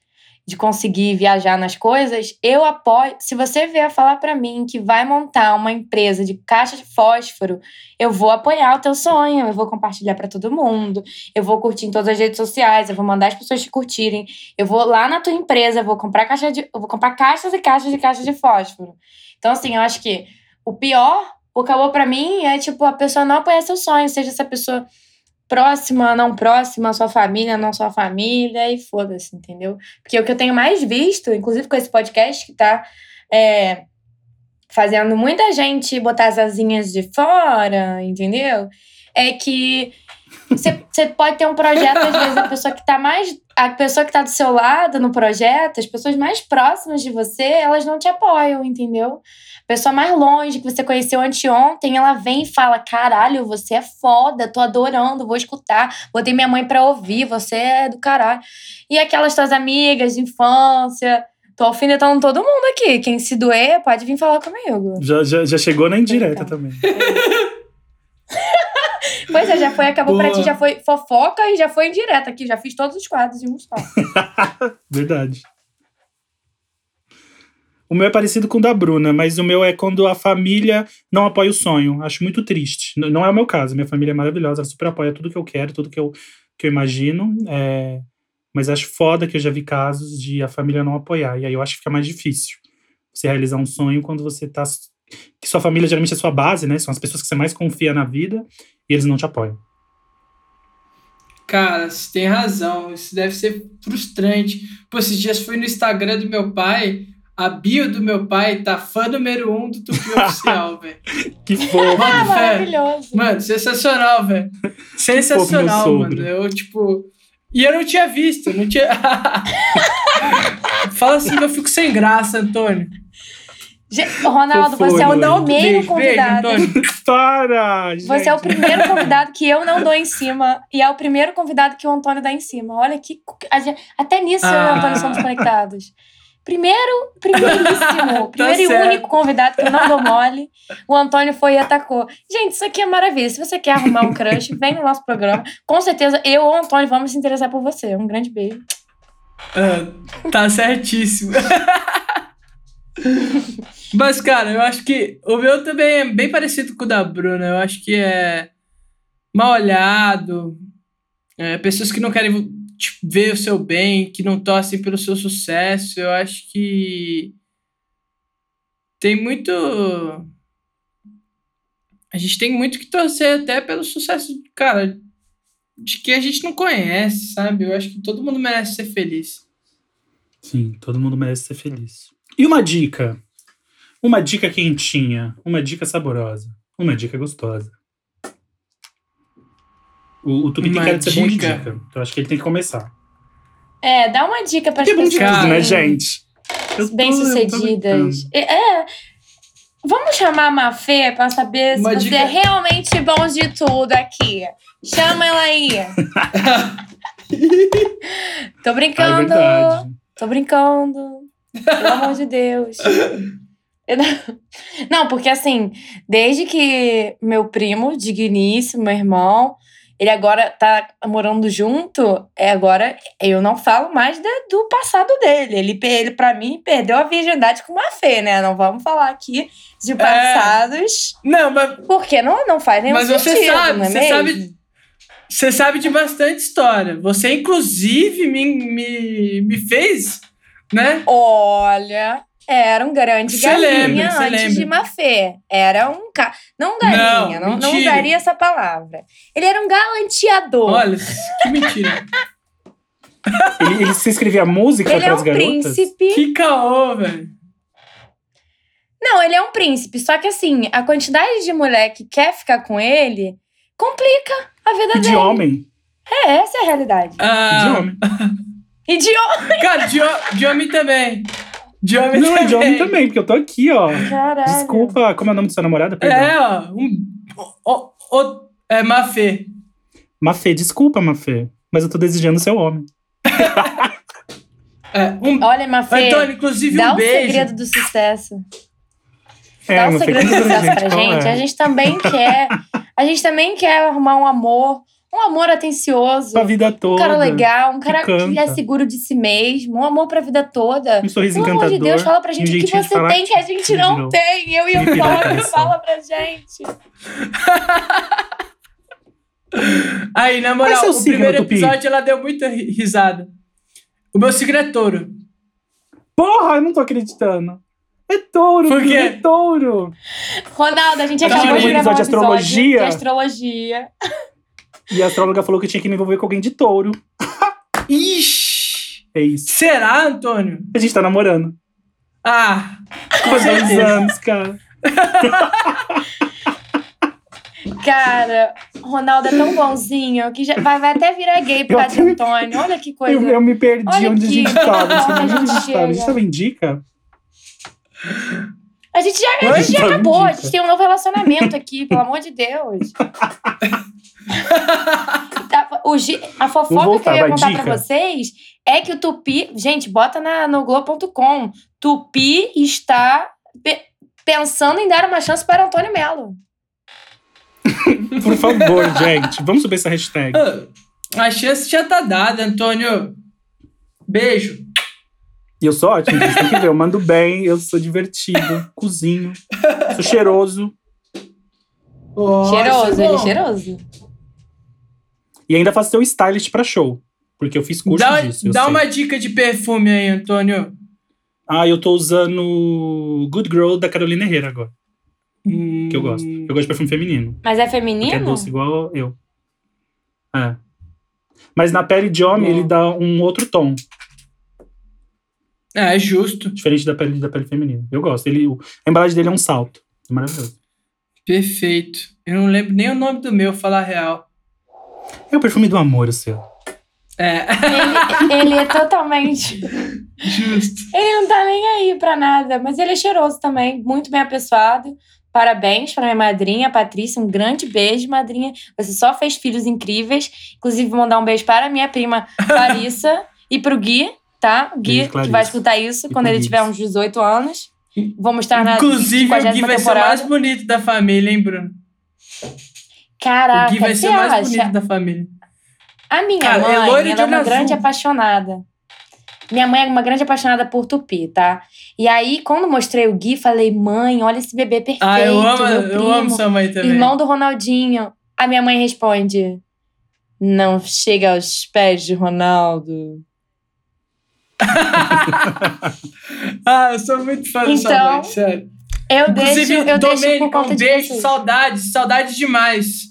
de conseguir viajar nas coisas, eu apoio. Se você vier falar pra mim que vai montar uma empresa de caixa de fósforo, eu vou apoiar o teu sonho, eu vou compartilhar pra todo mundo, eu vou curtir em todas as redes sociais, eu vou mandar as pessoas te curtirem, eu vou lá na tua empresa, eu vou comprar caixa de, eu vou comprar caixas e caixas de caixas de fósforo. Então assim, eu acho que o pior, o acabou pra mim é tipo a pessoa não apoiar seu sonho, seja essa pessoa próxima, não próxima, sua família, não sua família, e foda-se, entendeu? Porque o que eu tenho mais visto, inclusive com esse podcast que tá é, fazendo muita gente botar as asinhas de fora, entendeu? É que você pode ter um projeto, às vezes, a pessoa que tá mais. A pessoa que tá do seu lado no projeto, as pessoas mais próximas de você, elas não te apoiam, entendeu? A pessoa mais longe, que você conheceu anteontem, ela vem e fala: caralho, você é foda, tô adorando, vou escutar, botei minha mãe pra ouvir, você é do caralho. E aquelas tuas amigas de infância. Tô alfinetando todo mundo aqui. Quem se doer, pode vir falar comigo. Já, já, já chegou na indireta Então. também. Pois é, já foi, acabou pra Boa. ti, já foi fofoca e já foi indireta aqui. Já fiz todos os quadros em um só. Verdade. O meu é parecido com o da Bruna, mas o meu é quando a família não apoia o sonho. Acho muito triste. N- Não é o meu caso. Minha família é maravilhosa, ela super apoia tudo que eu quero, tudo que eu, que eu imagino. é, Mas acho foda que eu já vi casos de a família não apoiar. E aí eu acho que fica mais difícil você realizar um sonho quando você tá. Que sua família geralmente é sua base, né? São as pessoas que você mais confia na vida e eles não te apoiam. Cara, você tem razão. Isso deve ser frustrante. Pô, esses dias fui no Instagram do meu pai. A bio do meu pai tá fã número um do Tupi Oficial, velho. Que fofo. Mano, Ah, maravilhoso. Mano, sensacional, velho. Sensacional, meu mano. Eu, tipo. E eu não tinha visto, não tinha. Fala assim que eu fico sem graça, Antônio. Gente, Ronaldo, Fofura, você é o primeiro Beijo, beijo, convidado. Antônio. Para! Você é o gente. primeiro convidado que eu não dou em cima e é o primeiro convidado que o Antônio dá em cima. Olha que. gente- até nisso eu e o Ah. Antônio somos conectados. Primeiro, primeiríssimo, primeiro e Tá certo. único convidado que eu não dou mole. O Antônio foi e atacou. Gente, isso aqui é maravilha. Se você quer arrumar um crush, vem no nosso programa. Com certeza, eu ou o Antônio vamos se interessar por você. Um grande beijo. Ah, tá certíssimo. Mas, cara, eu acho que o meu também é bem parecido com o da Bruna. Eu acho que é mal olhado, é, pessoas que não querem tipo, ver o seu bem, que não torcem pelo seu sucesso. Eu acho que tem muito. A gente tem muito que torcer até pelo sucesso, cara, de que a gente não conhece, sabe? Eu acho que todo mundo merece ser feliz. Sim, todo mundo merece ser feliz. E uma dica? Uma dica quentinha, uma dica saborosa, uma dica gostosa. O, o Tupi tem cara de ser bom de dica? dica. Então eu acho que ele tem que começar. É, dá uma dica para as Que é bom de pessoas. tudo, né, gente? Bem-sucedidas. É. Vamos chamar a Mafê pra saber se Uma você dica- é realmente bom de tudo aqui. Chama ela aí. Tô Ah, é brincando. verdade. tô brincando. Pelo amor de Deus. Não- porque assim, desde que meu primo, digníssimo, meu irmão, ele agora tá morando junto, é agora eu não falo mais da- do passado dele. Ele, ele, pra mim, perdeu a virgindade com uma fé, né? Não vamos falar aqui de passados, Não, mas porque não, não faz nenhum Mas você sentido, sabe, não é você mesmo? sabe- você sabe de bastante história. Você, inclusive, me, me, me fez, né? Olha, era um grande Cê galinha lembra, antes lembra. de Mafê. Era um ca... Não galinha, Não, não, não, usaria essa palavra. Ele era um galanteador. Olha, que mentira. Ele, ele se escrevia música ele é para um as garotas? príncipe. Que caô, velho. Não, ele é um príncipe. Só que assim, a quantidade de mulher que quer ficar com ele complica a vida E de dele. homem. É, essa é a realidade. Ah, De homem. E de homem. Cara, de, de homem também. De homem Não, também. de homem também, porque eu tô aqui, ó. Caralho. Desculpa, como é o nome da sua namorada? Perdão. É, ó. Um, o, o, é, Mafê. Mafê, desculpa, Mafê. Mas eu tô desejando ser homem. É, um, Olha, Mafê, Antônio, inclusive, dá um o beijo. segredo do sucesso. É, Dá o Mafê, segredo do sucesso pra gente. é. A gente também quer. A gente também quer arrumar um amor. Um amor atencioso. Pra vida Um toda. cara legal, um cara que canta. é seguro de si mesmo, um amor pra vida toda. Um sorriso Pelo amor encantador. de Deus, fala pra um gente o que você falar tem que a gente não novo. tem. Eu e o cabeça. fala pra gente. Aí, na é moral, seu o signo, primeiro Tupi? episódio ela deu muita ri- risada. O meu signo é touro. Porra, eu não tô acreditando. É touro, Por quê? é touro. Ronaldo, a gente Tá acabou de gravar um episódio de episódio astrologia? de astrologia. E a astróloga falou que eu tinha que me envolver com alguém de touro. Ixi! É isso. Será, Antônio? A gente tá namorando. Ah, com Há dois anos, cara. Cara, Ronaldo é tão bonzinho que já vai, vai até virar gay por causa de Antônio. Olha que coisa. Eu, eu me perdi Olha onde a aqui. gente tava. Olha, onde a gente chega. tava. A gente tava em dica? A gente já, a gente já acabou. A gente tem um novo relacionamento aqui, pelo amor de Deus. Tá, o a fofoca voltar, que eu ia contar dica. pra vocês é que o Tupi. Gente, bota na, no Globo.com. Tupi está pe- pensando em dar uma chance para Antônio Melo. Por favor, gente. Vamos subir essa hashtag. Ah, A chance já tá dada, Antônio. Beijo. E eu sou ótimo, vocês têm que ver. Eu mando bem, eu sou divertido, cozinho, sou cheiroso. Ó, cheiroso, ele é cheiroso. E ainda faço seu stylist pra show. Porque eu fiz curso Dá, disso. dá sei. uma dica de perfume aí, Antônio. Ah, eu tô usando Good Girl da Carolina Herrera agora. Que eu gosto. Hum. Eu gosto de perfume feminino. Mas é é feminino? doce igual eu. É. Mas na pele de homem, Bom. ele dá um outro tom. É, é justo. Diferente da pele da pele feminina. Eu gosto. Ele, a embalagem dele é um salto. É maravilhoso. Perfeito. Eu não lembro nem o nome do meu, falar a real. É o perfume do amor, o seu. É, Ele, ele é totalmente. justo. Ele não tá nem aí pra nada, mas ele é cheiroso também, muito bem apessoado. Parabéns pra minha madrinha, Patrícia. Um grande beijo, madrinha. Você só fez filhos incríveis. Inclusive, vou mandar um beijo para a minha prima Clarissa e pro Gui, tá? O Gui, Beijo, que vai escutar isso E quando ele tiver uns 18 anos. Vamos estar na Inclusive, o 50ª Gui vai ser o temporada. mais bonito da família, hein, Bruno? Caraca, o Gui vai ser o mais acha? bonito da família. A minha Cara, é mãe, loiro de ela é uma olho grande azul. apaixonada. Minha mãe é uma grande apaixonada por Tupi, tá? E aí, quando mostrei o Gui, falei, mãe, olha esse bebê perfeito. Ah, eu amo, meu eu primo, amo sua mãe também. Irmão do Ronaldinho. A minha mãe responde: Não chega aos pés de Ronaldo. ah, eu sou muito fã da sua Então, mãe, sério. Eu Inclusive, deixo, eu deixo por conta um de beijo, vocês. saudades, saudades demais.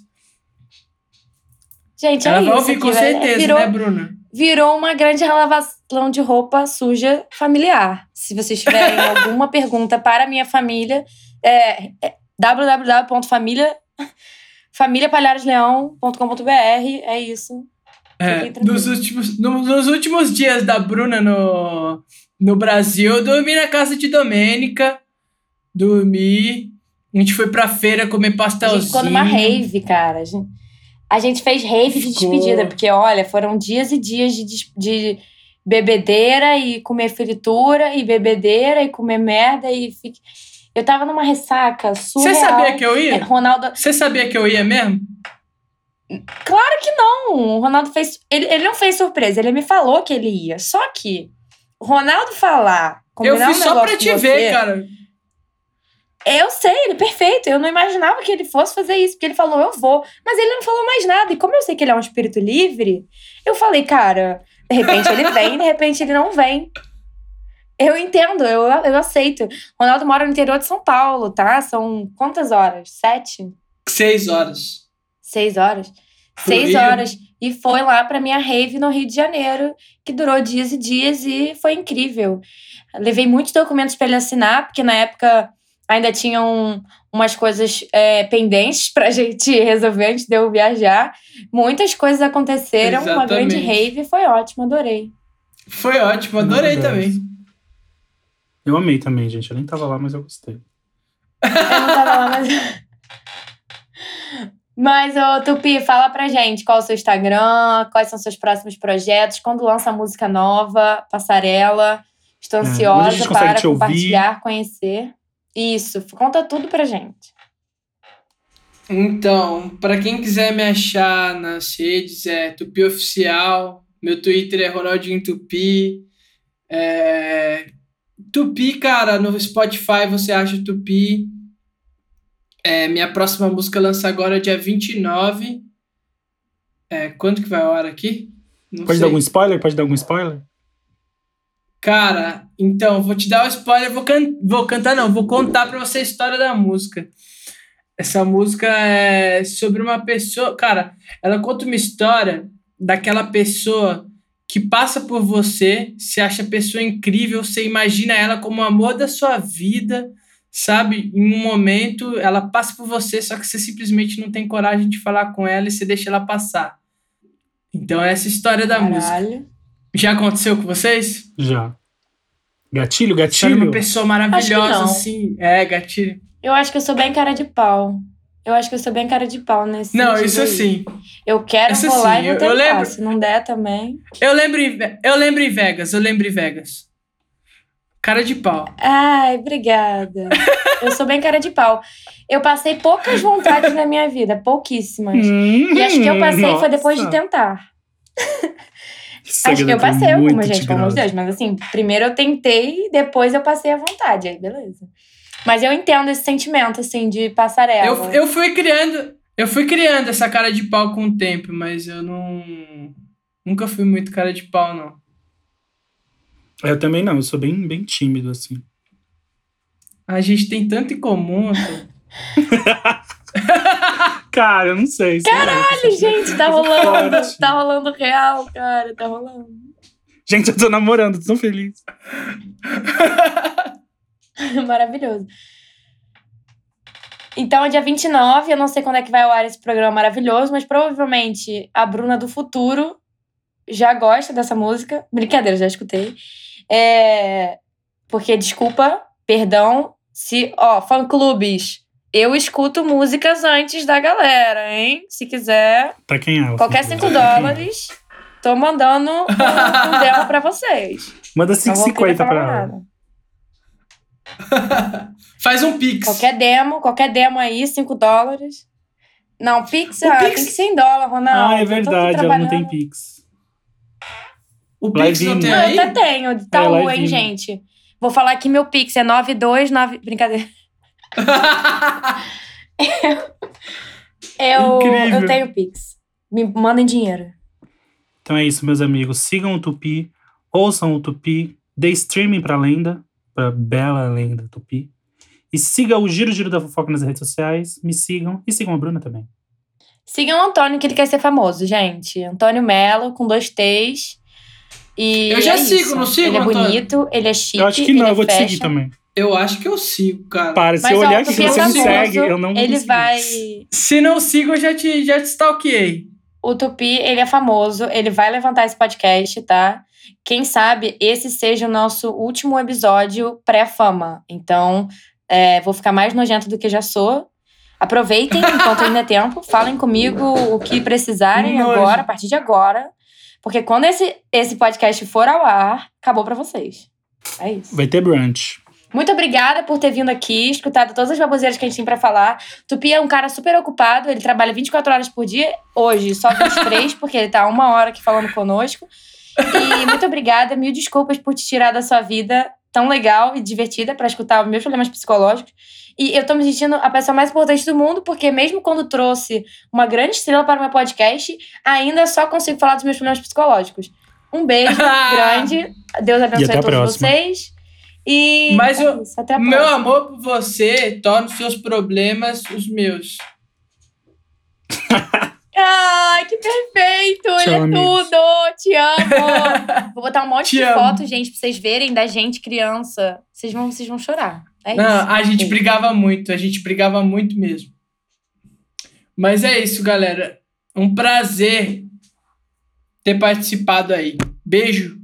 Gente, é Ela vai isso. ouvir com velho. certeza, virou, né, Bruna? virou uma grande lavação de roupa suja familiar. Se vocês tiverem alguma pergunta para a minha família, é, é www.família é isso. É, nos, últimos, no- nos últimos dias da Bruna no, no Brasil, eu dormi na casa de Domênica. Dormi. A gente foi pra feira comer A gente pastelzinho. ficou numa rave, cara. A gente, a gente fez rave de despedida, porque, olha, foram dias e dias de, de bebedeira e comer fritura e bebedeira e comer merda e fi- eu tava numa ressaca surreal. Você sabia que eu É, ia? Ronaldo, Você sabia que eu ia mesmo? claro que não. O Ronaldo fez, ele, ele não fez surpresa, ele me falou que ele ia. Só que o Ronaldo falar, Eu fui um só pra te você, ver, cara. Eu sei, ele é perfeito. Eu não imaginava que ele fosse fazer isso, porque ele falou, eu vou. Mas ele não falou mais nada. E como eu sei que ele é um espírito livre, eu falei, cara, de repente ele vem, de repente ele não vem. Eu entendo, eu, eu aceito. Ronaldo mora no interior de São Paulo, tá? São quantas horas? Sete? Seis horas. Seis horas? Seis Rio. horas. E foi lá pra minha rave no Rio de Janeiro, que durou dias e dias e foi incrível. Levei muitos documentos pra ele assinar, porque na época ainda tinham umas coisas é, pendentes pra gente resolver antes de eu viajar. Muitas coisas aconteceram, uma grande Exatamente. rave, foi ótimo, adorei. Foi ótimo, adorei também. Eu amei também, gente. Eu nem tava lá, mas eu gostei. Eu não tava lá, mas. Mas, ô Tupi, fala pra gente qual é o seu Instagram, quais são seus próximos projetos, quando lança música nova, passarela. Estou É, a ansiosa consegue para compartilhar, conhecer. Isso, conta tudo pra gente. Então, pra quem quiser me achar nas redes, é Tupi Oficial. Meu Twitter é Ronaldinho Tupi. É... Tupi, cara, no Spotify você acha Tupi. É, minha próxima música lança agora dia 29. É, quando que vai a hora aqui? Não Pode sei. dar algum spoiler? Pode dar algum spoiler? Cara, então, vou te dar o spoiler, vou, can vou cantar, não, vou contar pra você a história da música. Essa música é sobre uma pessoa. Cara, ela conta uma história daquela pessoa que passa por você, se acha pessoa incrível, você imagina ela como o amor da sua vida, sabe? Em um momento, ela passa por você, só que você simplesmente não tem coragem de falar com ela e você deixa ela passar. Então, essa é a história da música. Caralho. Já aconteceu com vocês? Já. Gatilho, Você gatilho. uma pessoa maravilhosa, assim. É, gatilho. Eu acho que eu sou bem cara de pau. Eu acho que eu sou bem cara de pau nesse Não, isso aí. assim. Eu quero, Isso vou lá sim, e vou eu- tentar. eu lembro- Se não der também. Eu lembro, eu lembro em Vegas, eu lembro em Vegas. Cara de pau. Ai, obrigada. eu sou bem cara de pau. Eu passei poucas vontades na minha vida, pouquíssimas. Hum, E acho que eu passei foi depois de nossa. tentar. Acho que eu é passei alguma, gente, pelo amor de. Deus. Mas assim, primeiro eu tentei, depois eu passei à vontade. Aí, beleza. Mas eu entendo esse sentimento, assim, de passarela. Eu, eu fui criando. Eu fui criando essa cara de pau com o tempo, mas eu não. Nunca fui muito cara de pau, não. Eu também não, eu sou bem, bem tímido, assim. A gente tem tanto em comum. Cara, eu não sei. Caralho, gente, tá rolando. Forte. tá rolando real, cara. Tá rolando. Gente, eu tô namorando, tô tão feliz. Maravilhoso. Então, dia 29, eu não sei quando é que vai ao ar esse programa maravilhoso, mas provavelmente a Bruna do futuro já gosta dessa música. Brincadeira, já escutei. É... Porque, desculpa, perdão, se. Ó, fã-clubes, eu escuto músicas antes da galera, hein? Se quiser, Pra quem é? qualquer filho? 5 dólares, tô mandando um, um demo pra vocês. Manda Não vou querer 5,50 falar pra ela. Faz um pix. Qualquer demo, qualquer demo aí, 5 dólares. Não, Pix, O ah, Pix- tem que ser em dólar, Ronaldo. Ah, é verdade, ela não tem. Pix. O Pix não tem aí? eu até tenho, de Itaú, live-in. hein, gente. Vou falar aqui meu Pix, é 929... Brincadeira. Eu, Incrível. eu tenho Pix. Me mandem dinheiro. Então é isso, meus amigos. Sigam o Tupi, ouçam o Tupi, dê streaming pra lenda, pra bela lenda Tupi. E siga o Giro Giro da Fofoca nas redes sociais. Me sigam. E sigam a Bruna também. Sigam o Antônio, que ele quer ser famoso, gente. Antônio Melo, com dois T's. E Eu já é sigo, isso. não sigo, Ele é Antônio? bonito, ele é chique, eu acho que ele não, é eu vou te seguir fashion. também. Eu acho que eu sigo, cara. Para, se Mas, eu ó, olhar Tupi que é você me segue, eu não Ele vai... Se não sigo, eu já te, já te stalkeei. O Tupi, ele é famoso, ele vai levantar esse podcast, tá? Quem sabe esse seja o nosso último episódio pré-fama. Então, é, vou ficar mais nojenta do que já sou. Aproveitem enquanto ainda é tempo. Falem comigo o que precisarem Nojo. agora, a partir de agora. Porque quando esse, esse podcast for ao ar, acabou pra vocês. É isso. Vai ter brunch. Muito obrigada por ter vindo aqui, escutado todas as baboseiras que a gente tem pra falar. Tupi é um cara super ocupado, ele trabalha 24 horas por dia. Hoje, só 23, porque ele tá uma hora aqui falando conosco. E muito obrigada, mil desculpas por te tirar da sua vida tão legal e divertida pra escutar os meus problemas psicológicos. E eu tô me sentindo a pessoa mais importante do mundo, porque mesmo quando trouxe uma grande estrela para o meu podcast, ainda só consigo falar dos meus problemas psicológicos. Um beijo grande, Deus abençoe todos próxima. vocês. E Mas é eu- isso, até a Meu próxima. amor por você torna os seus problemas os meus. Ai, que perfeito! Ele é tudo! Te amo! Vou botar um monte Te de amo. fotos, gente, pra vocês verem da gente criança. Vocês vão, vocês vão chorar. É isso. Não, a gente brigava muito, a gente brigava muito mesmo. Mas é isso, galera. Um prazer ter participado aí. Beijo.